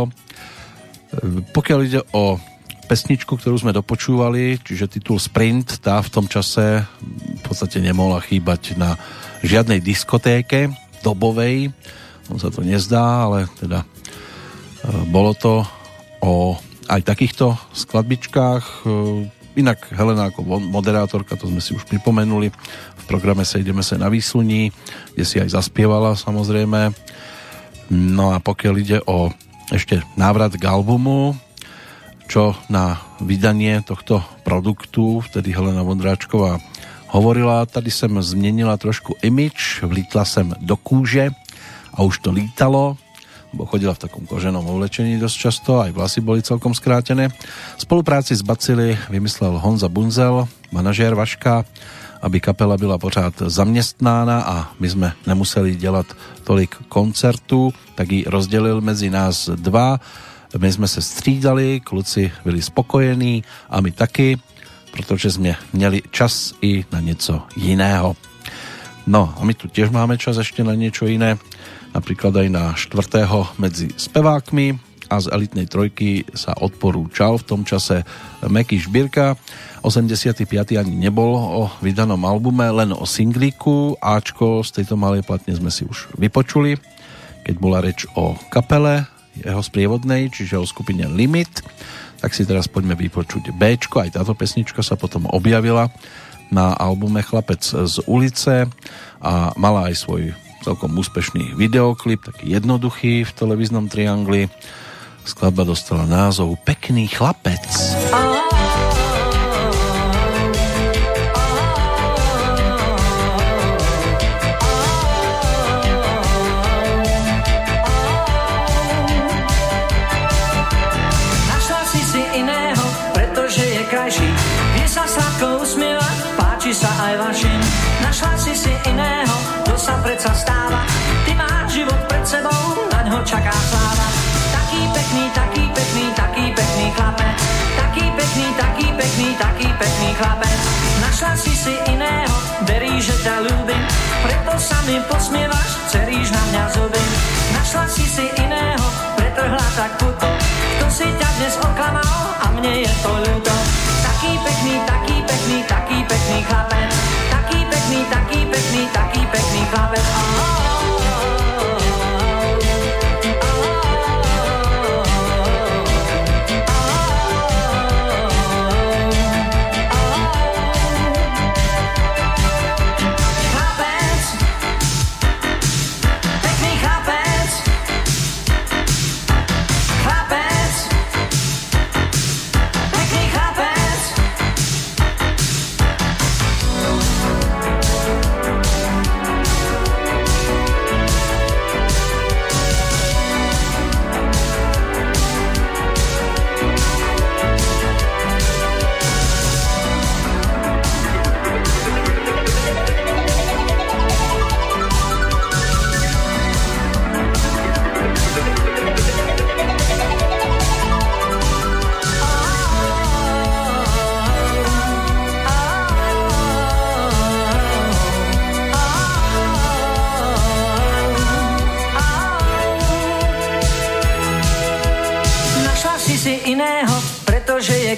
Pokiaľ ide o pesničku, ktorú sme dopočúvali, čiže titul Sprint, tá v tom čase v podstate nemohla chýbať na žiadnej diskotéke dobovej. On sa to nezdá, ale teda e, bolo to o aj takýchto skladbičkách. E, Inak Helena ako moderátorka, to sme si už pripomenuli, v programe Sejdeme sa na výsluní, kde si aj zaspievala samozrejme. No a pokiaľ ide o ešte návrat k albumu, čo na vydanie tohto produktu vtedy Helena Vondráčková hovorila, tady jsem změnila trošku image, vlítla jsem do kůže a už to lítalo, bo chodila v takom koženom oblečení dosť často, aj vlasy boli celkom skrátené. V spolupráci s Bacily vymyslel Honza Bunzel, manažér Vaška aby kapela byla pořád zaměstnána a my jsme nemuseli dělat tolik koncertů, tak ji rozdělil mezi nás dva. My jsme se střídali, kluci byli spokojení a my taky, protože jsme měli čas i na něco jiného. No a my tu tiež máme čas ešte na niečo iné, napríklad aj na štvrtého medzi spevákmi a z elitnej trojky sa odporúčal v tom čase Meky Šbírka. 85. ani nebol o vydanom albume, len o singlíku. Ačko z tejto malej platne sme si už vypočuli, keď bola reč o kapele jeho sprievodnej, čiže o skupine Limit. Tak si teraz poďme vypočuť B. Aj táto pesnička sa potom objavila na albume Chlapec z ulice a mala aj svoj celkom úspešný videoklip, taký jednoduchý v televíznom triangli. Skladba dostala názov Pekný chlapec. Našla sa stáva. Ty máš život pred sebou, na ňo čaká sláva. Taký pekný, taký pekný, taký pekný chlapec. Taký pekný, taký pekný, taký pekný chlapec. Našla si si iného, verí, že ťa ľúbim. Preto sa mi posmievaš, ceríš na mňa zuby. Našla si si iného, pretrhla tak puto. Kto si ťa dnes oklamal a mne je to ľúto. Taký pekný, taký pekný, taký pekný chlapec. Pekný, taký pekný, taký pekný chlapec. Oh,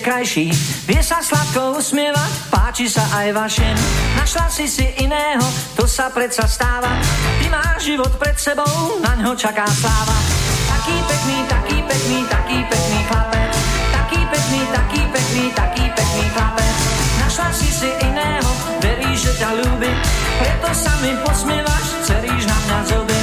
krajší. Vie sa sladko usmievať, páči sa aj vašim. Našla si si iného, to sa predsa stáva. Ty máš život pred sebou, na ňo čaká sláva. Taký pekný, taký pekný, taký pekný chlapec. Taký pekný, taký pekný, taký pekný chlapec. Našla si si iného, veríš, že ťa ľúbi. Preto sa mi posmievaš, ceríš na mňa zuby.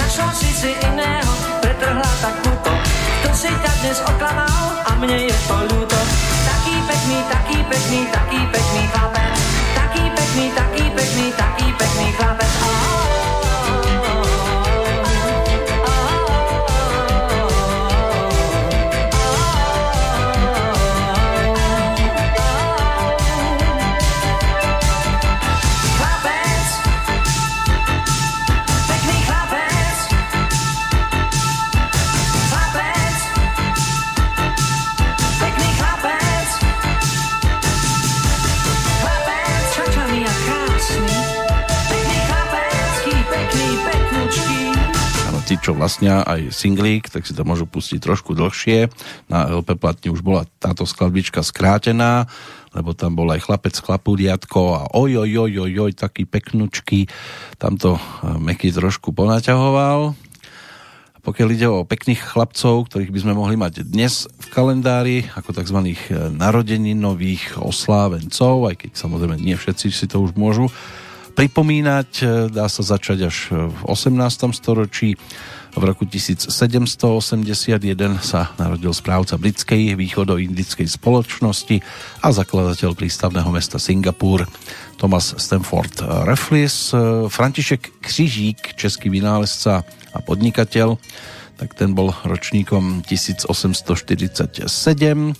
Našla si si iného, pretrhla tak puto. Kto si ťa dnes oklamal mne je to ľúto. Taký pekný, taký pekný, taký pekný chlapec. Taký pekný, taký pekný, taký pekný chlapec. Oh, oh, oh, čo vlastnia aj singlík, tak si to môžu pustiť trošku dlhšie. Na LP platni už bola táto skladbička skrátená, lebo tam bol aj chlapec, chlapúriatko a oj, oj, oj, oj, oj, taký peknučký. Tam to eh, Meky trošku ponaťahoval. Pokiaľ ide o pekných chlapcov, ktorých by sme mohli mať dnes v kalendári, ako tzv. narodeninových oslávencov, aj keď samozrejme nie všetci si to už môžu pripomínať, eh, dá sa začať až v 18. storočí. V roku 1781 sa narodil správca britskej východoindickej spoločnosti a zakladateľ prístavného mesta Singapur Thomas Stanford Raffles. František Křižík, český vynálezca a podnikateľ, tak ten bol ročníkom 1847.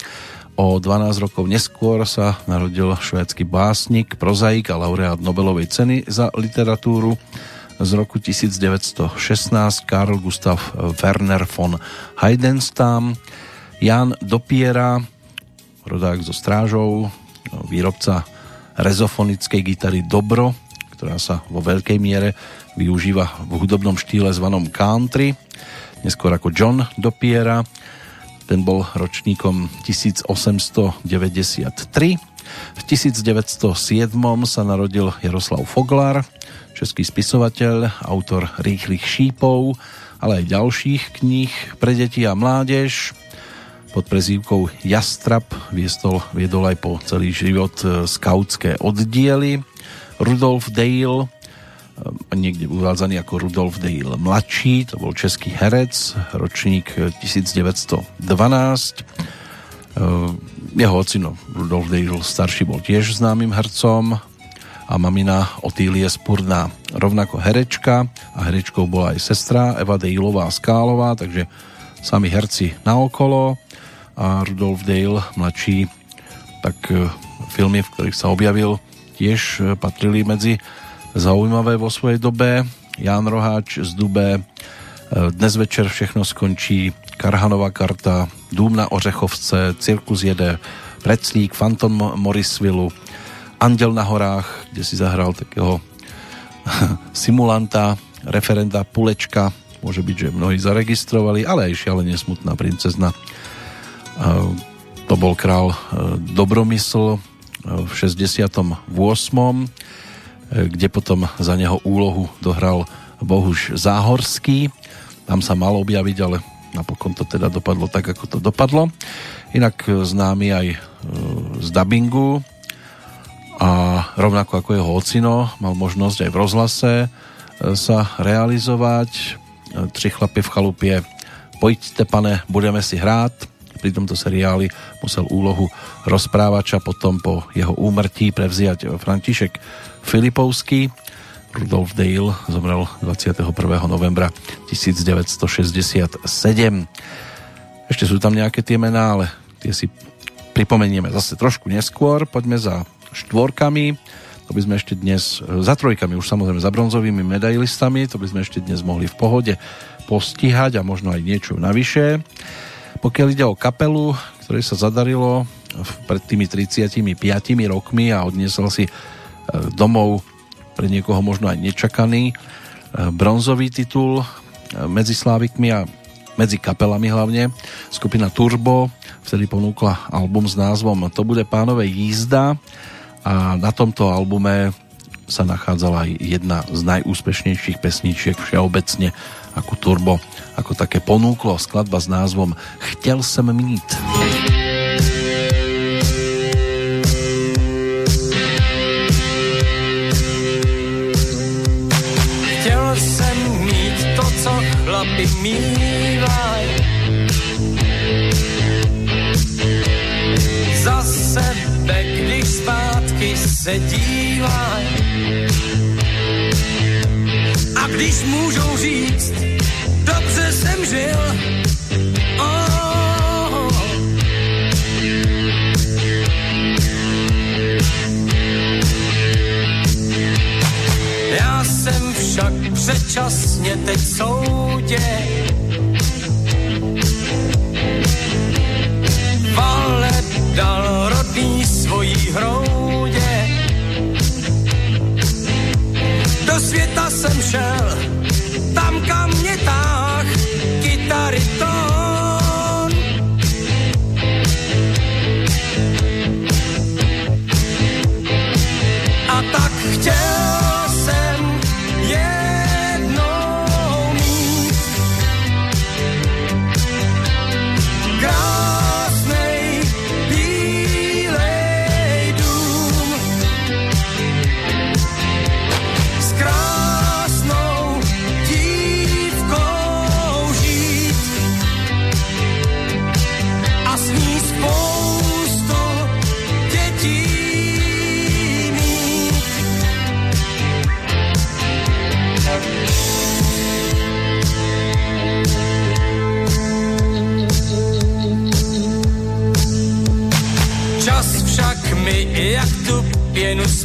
O 12 rokov neskôr sa narodil švédsky básnik, prozaik a laureát Nobelovej ceny za literatúru. Z roku 1916 Karl Gustav Werner von Heidenstam, Jan Dopiera, rodák so strážou, výrobca rezofonickej gitary Dobro, ktorá sa vo veľkej miere využíva v hudobnom štýle zvanom country, neskôr ako John Dopiera, ten bol ročníkom 1893. V 1907 sa narodil Jaroslav Foglar, český spisovateľ, autor rýchlych šípov, ale aj ďalších kníh pre deti a mládež. Pod prezývkou Jastrap viestol, viedol aj po celý život e, skautské oddiely. Rudolf Dale niekde uvádzaný ako Rudolf Dale mladší, to bol český herec, ročník 1912. Ehm, jeho ocino Rudolf Dale starší bol tiež známym hercom a mamina Otílie Spurná rovnako herečka a herečkou bola aj sestra Eva Daleová Skálová, takže sami herci naokolo a Rudolf Dale mladší tak e, filmy, v ktorých sa objavil tiež e, patrili medzi zaujímavé vo svojej dobe. Ján Roháč z Dube, e, dnes večer všechno skončí, Karhanová karta, Dům na Ořechovce, Cirkus jede, Preclík, Phantom Morrisville, Andel na horách, kde si zahral takého simulanta, referenta Pulečka, môže byť, že mnohí zaregistrovali, ale aj šialene smutná princezna. E, to bol král e, Dobromysl v 68 kde potom za neho úlohu dohral Bohuž Záhorský. Tam sa mal objaviť, ale napokon to teda dopadlo tak, ako to dopadlo. Inak známy aj e, z dubbingu a rovnako ako jeho ocino mal možnosť aj v rozhlase e, sa realizovať. E, Tři chlapy v chalupie Pojďte pane, budeme si hrát. Pri tomto seriáli musel úlohu rozprávača potom po jeho úmrtí prevziať František Filipovský. Rudolf Dale zomrel 21. novembra 1967. Ešte sú tam nejaké tie mená, ale tie si pripomenieme zase trošku neskôr. Poďme za štvorkami. To by sme ešte dnes, za trojkami už samozrejme za bronzovými medailistami, to by sme ešte dnes mohli v pohode postihať a možno aj niečo navyše. Pokiaľ ide o kapelu, ktorej sa zadarilo pred tými 35 rokmi a odniesol si domov pre niekoho možno aj nečakaný e, bronzový titul e, medzi Slávikmi a medzi kapelami hlavne. Skupina Turbo vtedy ponúkla album s názvom To bude pánové jízda a na tomto albume sa nachádzala aj jedna z najúspešnejších pesničiek všeobecne ako Turbo, ako také ponúklo skladba s názvom Chtěl sem mít. Chlapi mývaj. Za sebe, když zpátky se dívaj. A když můžou říct, dobře jsem žil, však předčasně teď soudě. Tu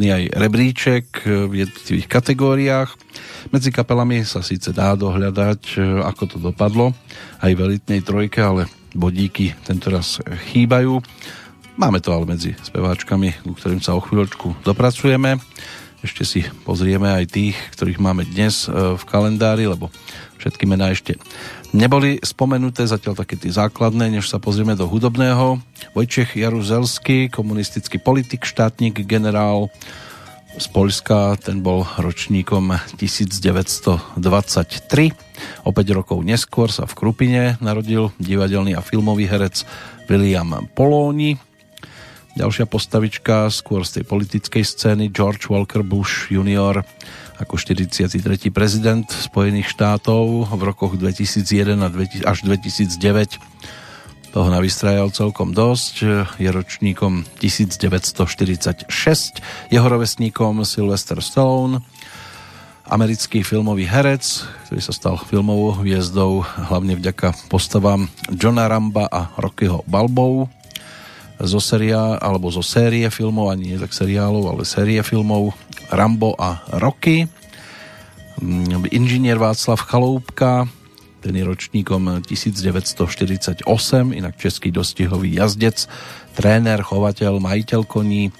prázdny aj rebríček e, v jednotlivých kategóriách. Medzi kapelami sa síce dá dohľadať, e, ako to dopadlo, aj v elitnej trojke, ale bodíky tentoraz chýbajú. Máme to ale medzi speváčkami, ku ktorým sa o chvíľočku dopracujeme. Ešte si pozrieme aj tých, ktorých máme dnes e, v kalendári, lebo všetky mená ešte neboli spomenuté, zatiaľ také tie základné, než sa pozrieme do hudobného. Vojčech Jaruzelský, komunistický politik, štátnik, generál z Polska, ten bol ročníkom 1923. O 5 rokov neskôr sa v Krupine narodil divadelný a filmový herec William Polóni. Ďalšia postavička, skôr z tej politickej scény, George Walker Bush junior, ako 43. prezident Spojených štátov v rokoch 2001 až 2009 toho navystrajal celkom dosť. Je ročníkom 1946. Jeho rovesníkom Sylvester Stallone, americký filmový herec, ktorý sa stal filmovou hviezdou hlavne vďaka postavám Johna Ramba a Rockyho Balbou zo seria, alebo zo série filmov, ani nie tak seriálov, ale série filmov Rambo a Rocky. Mm, Inžinier Václav Chaloupka, ten je ročníkom 1948, inak český dostihový jazdec, tréner, chovateľ, majiteľ koní,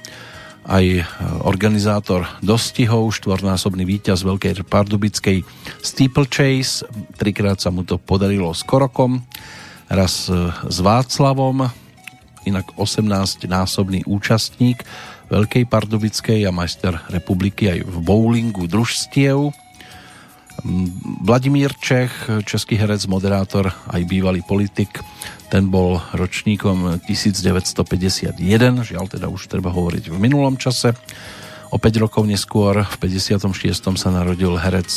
aj organizátor dostihov, štvornásobný víťaz Veľkej Pardubickej Steeplechase, trikrát sa mu to podarilo s Korokom, raz s Václavom, inak 18-násobný účastník Veľkej Pardubickej a majster republiky aj v bowlingu družstiev. Vladimír Čech, český herec, moderátor, aj bývalý politik, ten bol ročníkom 1951, žiaľ teda už treba hovoriť v minulom čase. O 5 rokov neskôr, v 56. sa narodil herec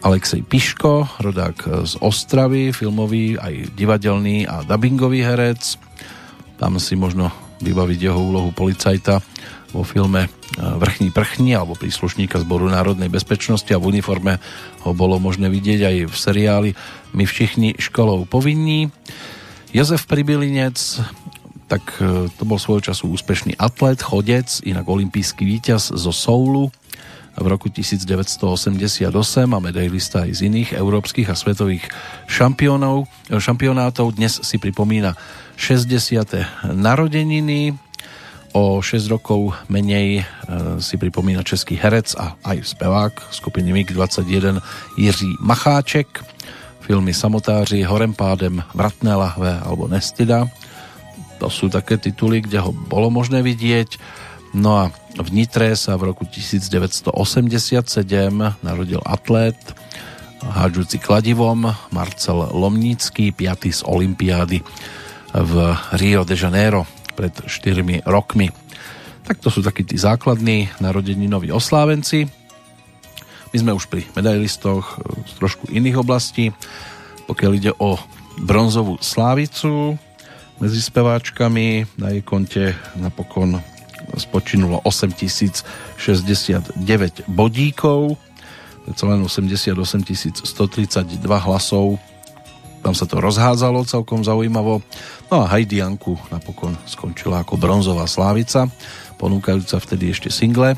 Alexej Piško, rodák z Ostravy, filmový, aj divadelný a dubbingový herec. Tam si možno vybaviť jeho úlohu policajta vo filme e, Vrchní prchní alebo príslušníka zboru národnej bezpečnosti a v uniforme ho bolo možné vidieť aj v seriáli My všichni školou povinní. Jozef Pribylinec, tak e, to bol svojho času úspešný atlet, chodec, inak olimpijský víťaz zo Soulu v roku 1988 a medailista aj z iných európskych a svetových šampiónov, šampionátov. Dnes si pripomína 60. narodeniny. O 6 rokov menej e, si pripomína český herec a aj spevák skupiny MiG-21 Jiří Macháček. Filmy Samotáři, Horem pádem, Vratné lahve alebo Nestida. To sú také tituly, kde ho bolo možné vidieť. No a v Nitre sa v roku 1987 narodil atlét hádžuci kladivom Marcel Lomnícky, piatý z Olympiády v Rio de Janeiro pred 4 rokmi. Tak to sú takí tí základní narodeninoví oslávenci. My sme už pri medailistoch z trošku iných oblastí. Pokiaľ ide o bronzovú slávicu medzi speváčkami, na jej konte napokon spočinulo 8069 bodíkov, len 88 132 hlasov tam sa to rozhádzalo celkom zaujímavo. No a Heidi Janku napokon skončila ako bronzová slávica, ponúkajúca vtedy ešte single.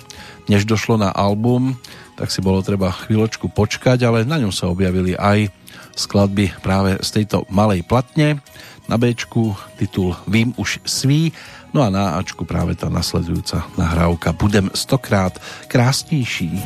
Než došlo na album, tak si bolo treba chvíľočku počkať, ale na ňom sa objavili aj skladby práve z tejto malej platne. Na B titul Vím už svý, no a na Ačku práve tá nasledujúca nahrávka Budem stokrát krásnější.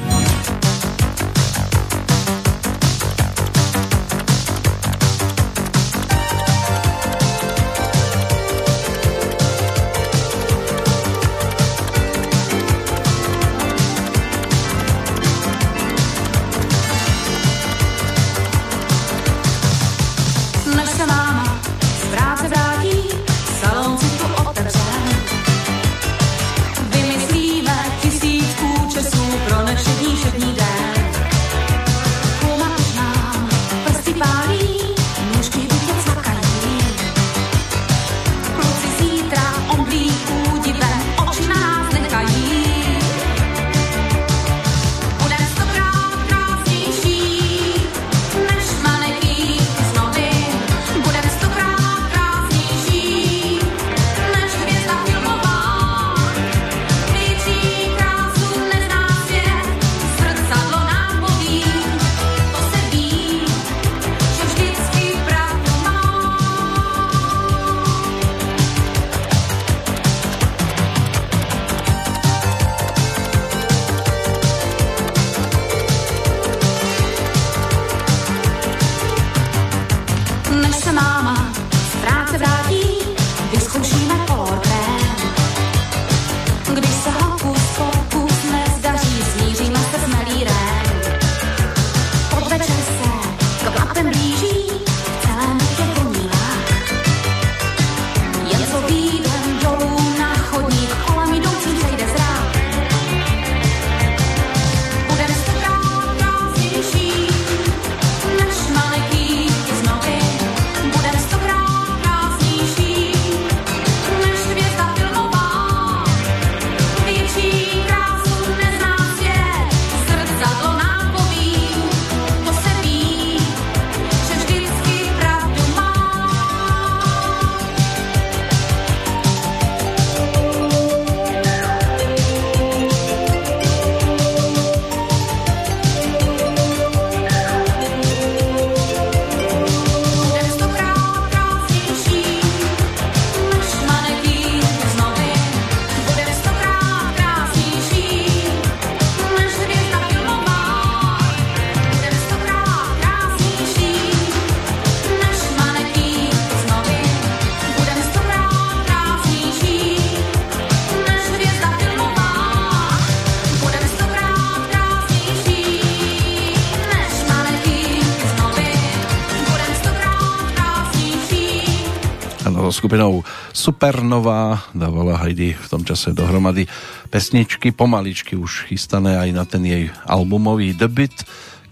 Skupinou Supernova dávala Heidi v tom čase dohromady pesničky, pomaličky už chystané aj na ten jej albumový debut,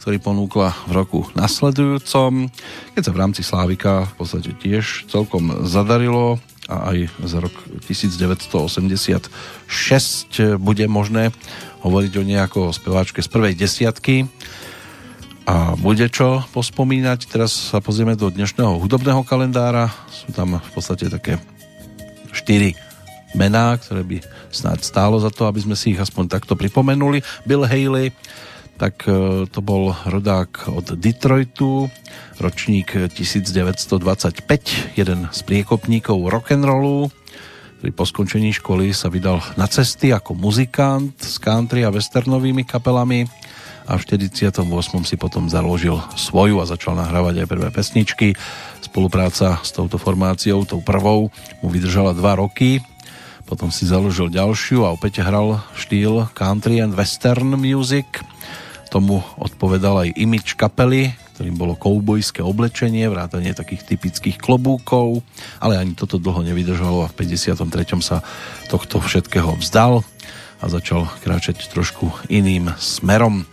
ktorý ponúkla v roku nasledujúcom, keď sa v rámci Slávika v podstate tiež celkom zadarilo a aj za rok 1986 bude možné hovoriť o nejako speváčke z prvej desiatky a bude čo pospomínať. Teraz sa pozrieme do dnešného hudobného kalendára. Sú tam v podstate také štyri mená, ktoré by snáď stálo za to, aby sme si ich aspoň takto pripomenuli. Bill Haley, tak e, to bol rodák od Detroitu, ročník 1925, jeden z priekopníkov rock'n'rollu, ktorý po skončení školy sa vydal na cesty ako muzikant s country a westernovými kapelami a v 48. si potom založil svoju a začal nahrávať aj prvé pesničky. Spolupráca s touto formáciou, tou prvou, mu vydržala dva roky. Potom si založil ďalšiu a opäť hral štýl country and western music. Tomu odpovedal aj imič kapely, ktorým bolo koubojské oblečenie, vrátanie takých typických klobúkov, ale ani toto dlho nevydržalo a v 53. sa tohto všetkého vzdal a začal kráčať trošku iným smerom. E,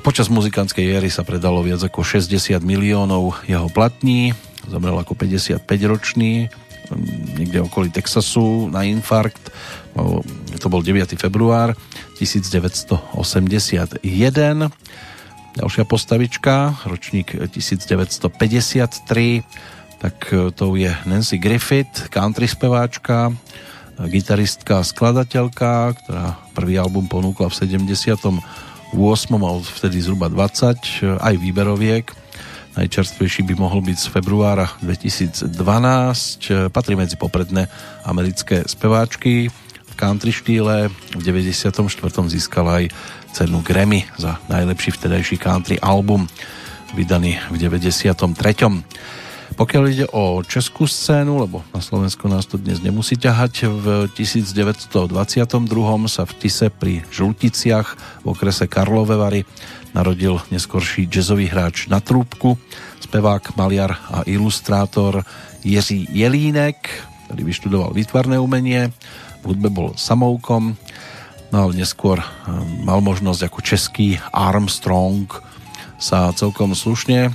počas muzikantskej éry sa predalo viac ako 60 miliónov jeho platní, zomrel ako 55-ročný, niekde okolí Texasu na infarkt, to bol 9. február 1981. Ďalšia postavička, ročník 1953, tak e, to je Nancy Griffith, country speváčka, gitaristka a skladateľka, ktorá prvý album ponúkla v 78. mal vtedy zhruba 20, aj výberoviek. Najčerstvejší by mohol byť z februára 2012. Patrí medzi popredné americké speváčky v country štýle. V 94. získala aj cenu Grammy za najlepší vtedajší country album vydaný v 93. Pokiaľ ide o českú scénu, lebo na Slovensku nás to dnes nemusí ťahať, v 1922 sa v Tise pri Žlticiach v okrese Karlové Vary narodil neskorší jazzový hráč na trúbku, spevák, maliar a ilustrátor Jiří Jelínek, ktorý vyštudoval výtvarné umenie, v hudbe bol samoukom, no ale neskôr eh, mal možnosť ako český Armstrong sa celkom slušne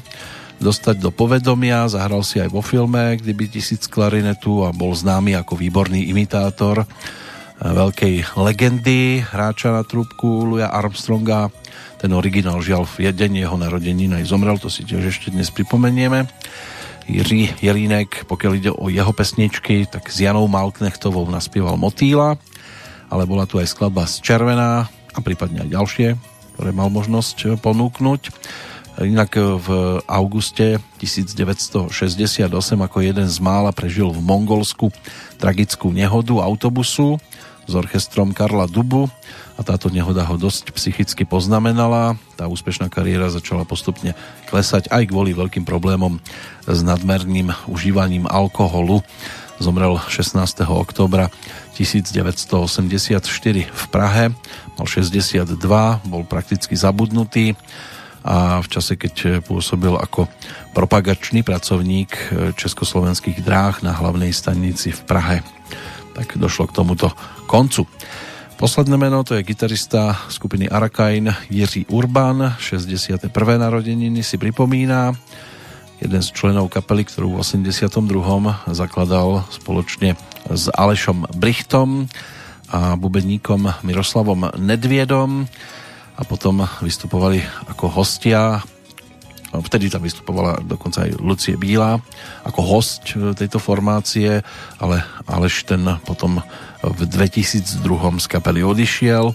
dostať do povedomia. Zahral si aj vo filme Kdyby tisíc klarinetu a bol známy ako výborný imitátor eh, veľkej legendy hráča na trúbku Louis Armstronga. Ten originál žiaľ v jeden jeho narodení aj zomrel, to si tiež ešte dnes pripomenieme. Jiří Jelínek, pokiaľ ide o jeho pesničky, tak s Janou Malknechtovou naspieval Motýla, ale bola tu aj skladba z Červená a prípadne aj ďalšie, ktoré mal možnosť ponúknuť. Inak v auguste 1968 ako jeden z mála prežil v Mongolsku tragickú nehodu autobusu s orchestrom Karla Dubu a táto nehoda ho dosť psychicky poznamenala. Tá úspešná kariéra začala postupne klesať aj kvôli veľkým problémom s nadmerným užívaním alkoholu. Zomrel 16. oktobra 1984 v Prahe, mal 62, bol prakticky zabudnutý a v čase, keď pôsobil ako propagačný pracovník československých dráh na hlavnej stanici v Prahe. Tak došlo k tomuto koncu. Posledné meno to je gitarista skupiny Arakain Jiří Urban, 61. narodeniny si pripomína. Jeden z členov kapely, ktorú v 82. zakladal spoločne s Alešom Brichtom a bubeníkom Miroslavom Nedviedom a potom vystupovali ako hostia vtedy tam vystupovala dokonca aj Lucie Bílá ako host tejto formácie, ale Aleš ten potom v 2002 z kapely odišiel,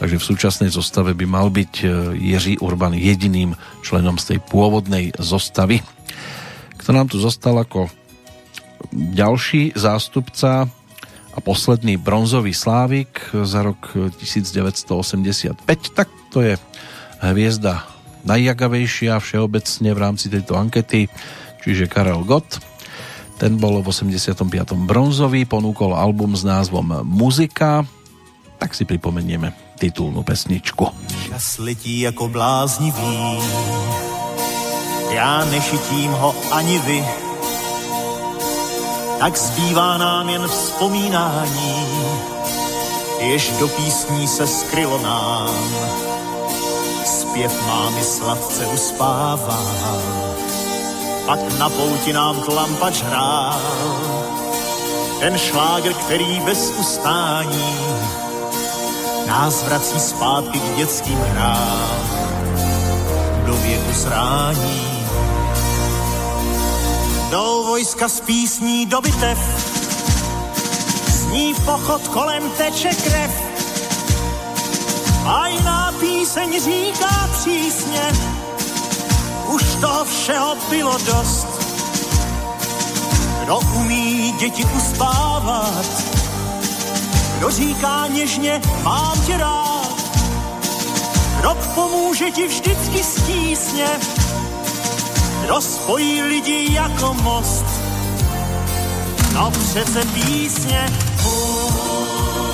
takže v súčasnej zostave by mal byť e, Jiří Urban jediným členom z tej pôvodnej zostavy. Kto nám tu zostal ako ďalší zástupca a posledný bronzový slávik za rok 1985, tak to je hviezda najjagavejšia všeobecne v rámci tejto ankety, čiže Karel Gott. Ten bol v 85. bronzový, ponúkol album s názvom Muzika, tak si pripomenieme titulnú pesničku. Čas letí jako bláznivý, já nešitím ho ani vy, tak zbývá nám jen vzpomínání, jež do písní se skrylo nám. Zpěv mámy sladce uspává, pak na pouti nám tlampač hrál, Ten šlágr, který bez ustání nás vrací zpátky k dětským hrám do věku zrání. Do vojska z písní do bitev zní pochod kolem teče krev. A jiná píseň říká přísně. Už toho všeho bylo dost. Kdo umí děti uspávat, kdo říká něžně, mám tě rád, kdo pomůže ti vždycky stísně, kdo spojí lidi jako most. No přece písně,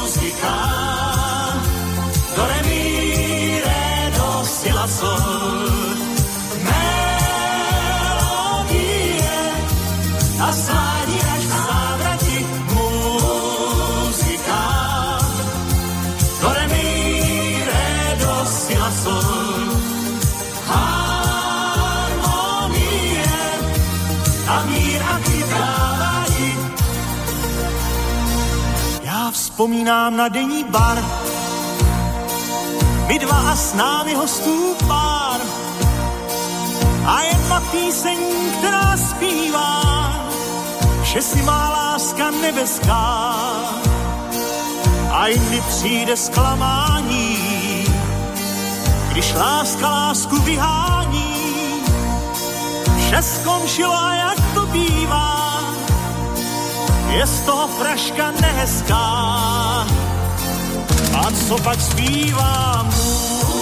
muzika, do re mi, re, do, si, la, sol. Vzpomínám na denní bar, my dva a s námi hostů pár. A jedna píseň, která zpívá, že si má láska nebeská. A jindy přijde zklamání, když láska lásku vyhání. Vše skončilo a jak to bývá, je z toho fraška nehezká. A co pak zpívá muzika?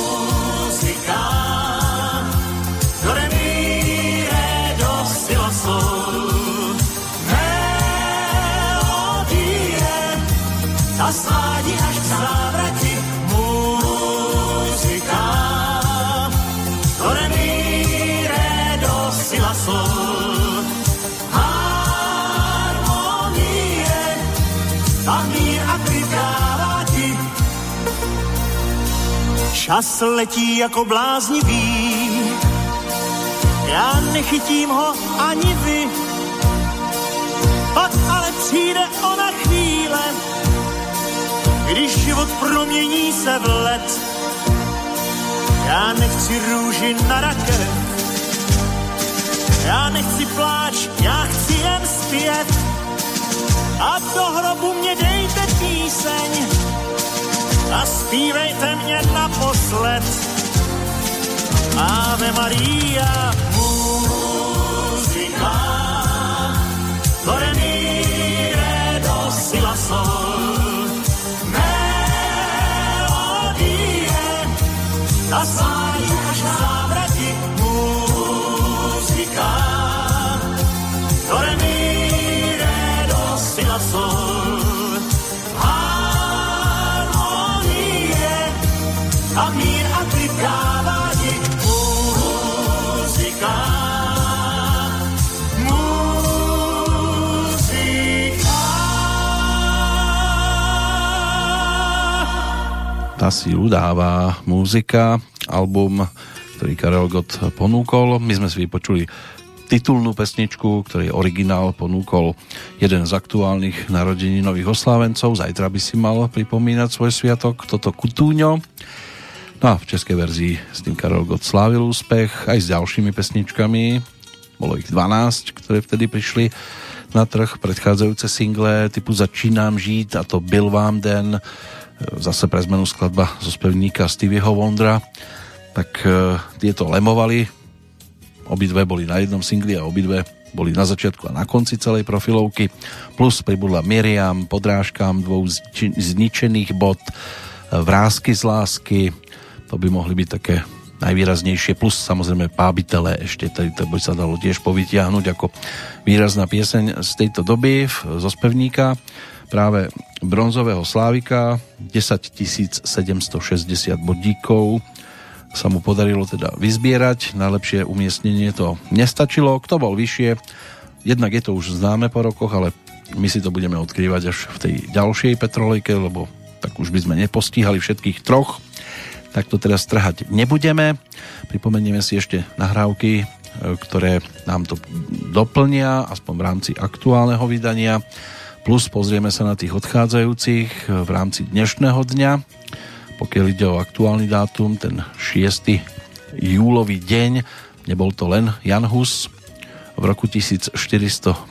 Čas letí jako bláznivý, já nechytím ho ani vy. Pak ale přijde ona chvíle, když život promění se v let. Já nechci růži na rakev, já nechci pláč, já chci jen zpět. A do hrobu mě dejte píseň, a zpívejte mě naposled. Ave Maria, muzika, do re mi, re, do, si, la, sol. Melodie, ta svádí Tá si udáva muzika, album, ktorý Karel Gott ponúkol. My sme si vypočuli titulnú pesničku, ktorý originál ponúkol jeden z aktuálnych narodení nových oslávencov. Zajtra by si mal pripomínať svoj sviatok, toto Kutúňo. No a v českej verzii s tým Karel Gott slávil úspech aj s ďalšími pesničkami. Bolo ich 12, ktoré vtedy prišli na trh. Predchádzajúce single typu Začínám žít a to Byl vám den zase pre zmenu skladba zo spevníka Stevieho Wondra tak e, tieto lemovali. Obidve boli na jednom singli a obidve boli na začiatku a na konci celej profilovky. Plus pribudla Miriam podrážkám dvou zničených bod e, vrázky z lásky. To by mohli byť také najvýraznejšie, plus samozrejme pábitele ešte, to by sa dalo tiež povytiahnuť ako výrazná pieseň z tejto doby zo spevníka práve bronzového slávika 10 760 bodíkov sa mu podarilo teda vyzbierať. Najlepšie umiestnenie to nestačilo, kto bol vyššie. Jednak je to už známe po rokoch ale my si to budeme odkrývať až v tej ďalšej petrolejke lebo tak už by sme nepostíhali všetkých troch. Tak to teraz trhať nebudeme. Pripomenieme si ešte nahrávky e, ktoré nám to doplnia aspoň v rámci aktuálneho vydania plus pozrieme sa na tých odchádzajúcich v rámci dnešného dňa. Pokiaľ ide o aktuálny dátum, ten 6. júlový deň, nebol to len Jan Hus v roku 1415,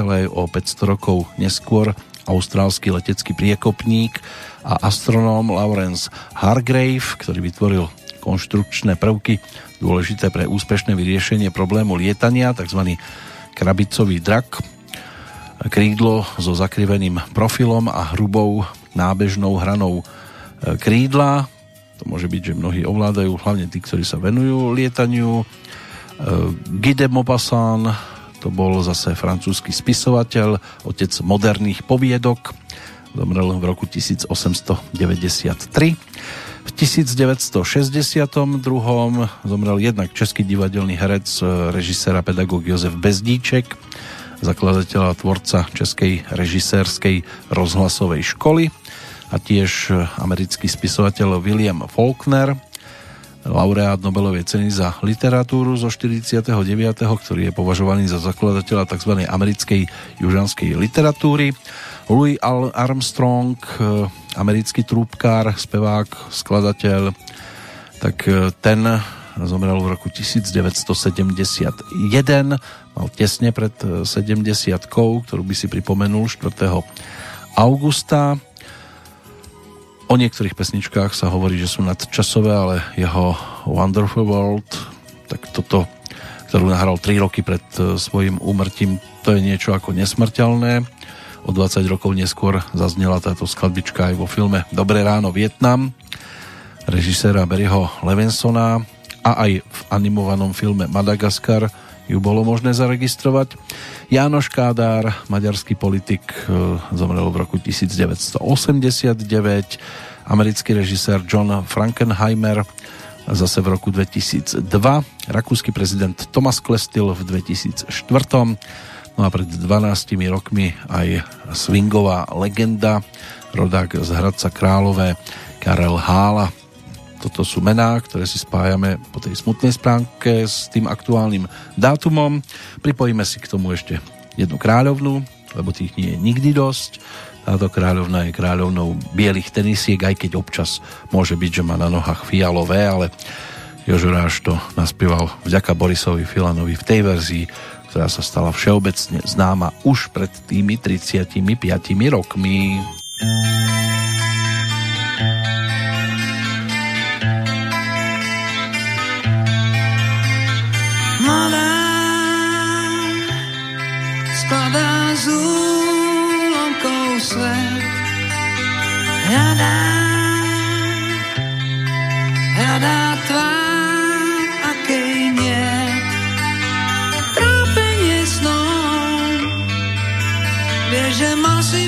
ale aj o 500 rokov neskôr austrálsky letecký priekopník a astronóm Lawrence Hargrave, ktorý vytvoril konštrukčné prvky dôležité pre úspešné vyriešenie problému lietania, tzv. krabicový drak, krídlo so zakriveným profilom a hrubou nábežnou hranou e, krídla. To môže byť, že mnohí ovládajú, hlavne tí, ktorí sa venujú lietaniu. E, Guy de Maupassant, to bol zase francúzsky spisovateľ, otec moderných poviedok, zomrel v roku 1893. V 1962. zomrel jednak český divadelný herec, režisér a pedagóg Jozef Bezdíček, zakladateľ a tvorca Českej režisérskej rozhlasovej školy a tiež americký spisovateľ William Faulkner, laureát Nobelovej ceny za literatúru zo 49., ktorý je považovaný za zakladateľa tzv. americkej južanskej literatúry. Louis Armstrong, eh, americký trúbkár, spevák, skladateľ, tak eh, ten zomrel v roku 1971, mal tesne pred 70 eh, ktorú by si pripomenul 4. augusta O niektorých pesničkách sa hovorí, že sú nadčasové, ale jeho Wonderful World, tak toto, ktorú nahral 3 roky pred e, svojim úmrtím, to je niečo ako nesmrteľné. O 20 rokov neskôr zaznela táto skladbička aj vo filme Dobré ráno Vietnam režiséra Barryho Levinsona a aj v animovanom filme Madagaskar ju bolo možné zaregistrovať. Jánoš Kádár, maďarský politik, e, zomrel v roku 1989. Americký režisér John Frankenheimer zase v roku 2002. Rakúsky prezident Thomas Klestil v 2004. No a pred 12 rokmi aj swingová legenda, rodák z Hradca Králové, Karel Hála, toto sú mená, ktoré si spájame po tej smutnej spránke s tým aktuálnym dátumom. Pripojíme si k tomu ešte jednu kráľovnú, lebo tých nie je nikdy dosť. Táto kráľovna je kráľovnou bielých tenisiek, aj keď občas môže byť, že má na nohách fialové, ale Jožoráš to naspieval vďaka Borisovi Filanovi v tej verzii, ktorá sa stala všeobecne známa už pred tými 35 rokmi. mladá Hľadá, hľadá tvár, akej nie. Trápenie snom, vie, že mal si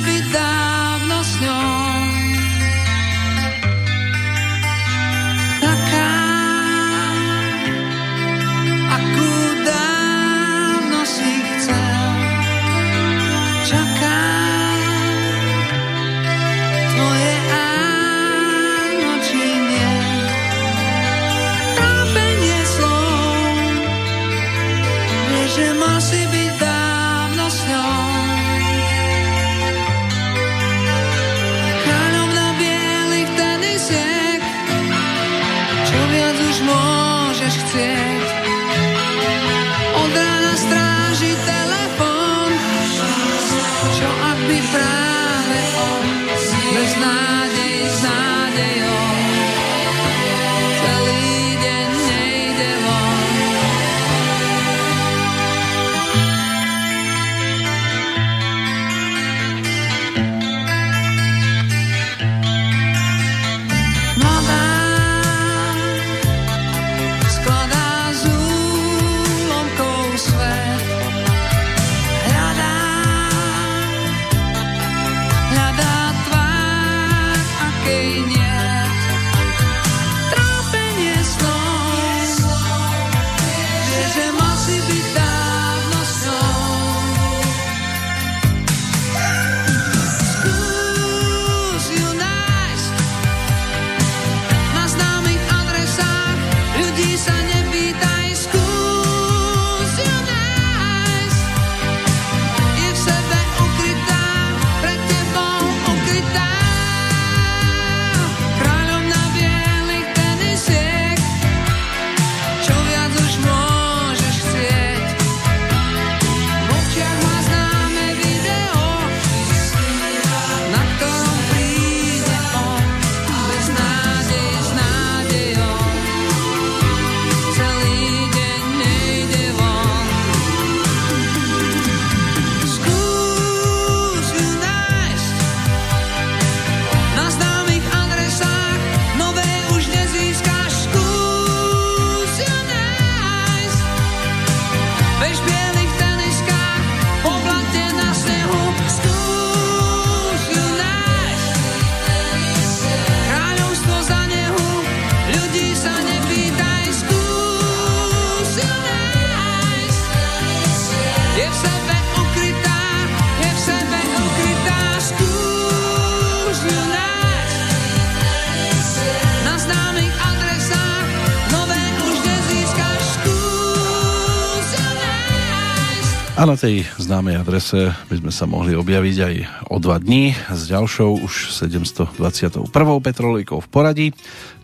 tej známej adrese by sme sa mohli objaviť aj o dva dní s ďalšou už 721. petrolejkou v poradí,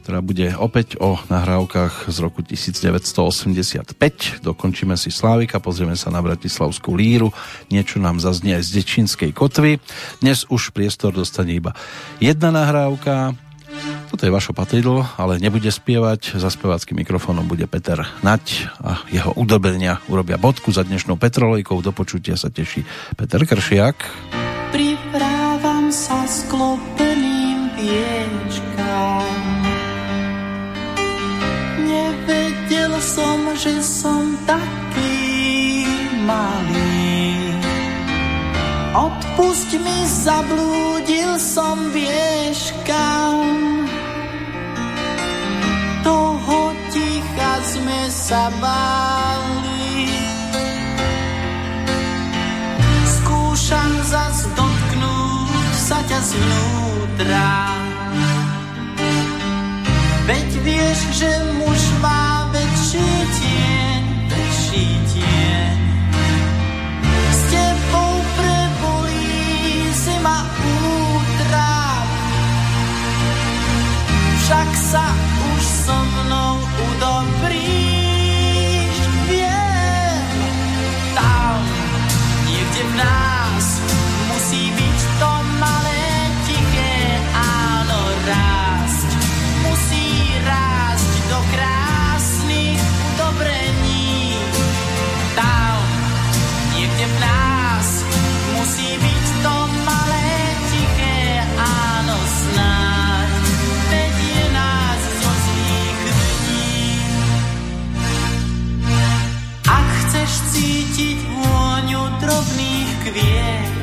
ktorá bude opäť o nahrávkach z roku 1985. Dokončíme si Slávika, pozrieme sa na Bratislavskú líru, niečo nám zaznie aj z Dečínskej kotvy. Dnes už priestor dostane iba jedna nahrávka, toto je Vašo Patridl, ale nebude spievať. Za speváckým mikrofónom bude Peter Nať a jeho udobenia urobia bodku za dnešnou Petrolejkou. Do počutia sa teší Peter Kršiak. Priprávam sa sklopeným viečkám. Nevedel som, že som taký malý. Odpusť mi, zablúdil som vieš kam. Toho ticha sme sa báli. Skúšam zas dotknúť sa ťa zvnútra. Veď vieš, že muž má väčší tieň, väčší tieň. S tebou prebolí zima útrap. Však sa cítiť vôňu drobných kvietkov,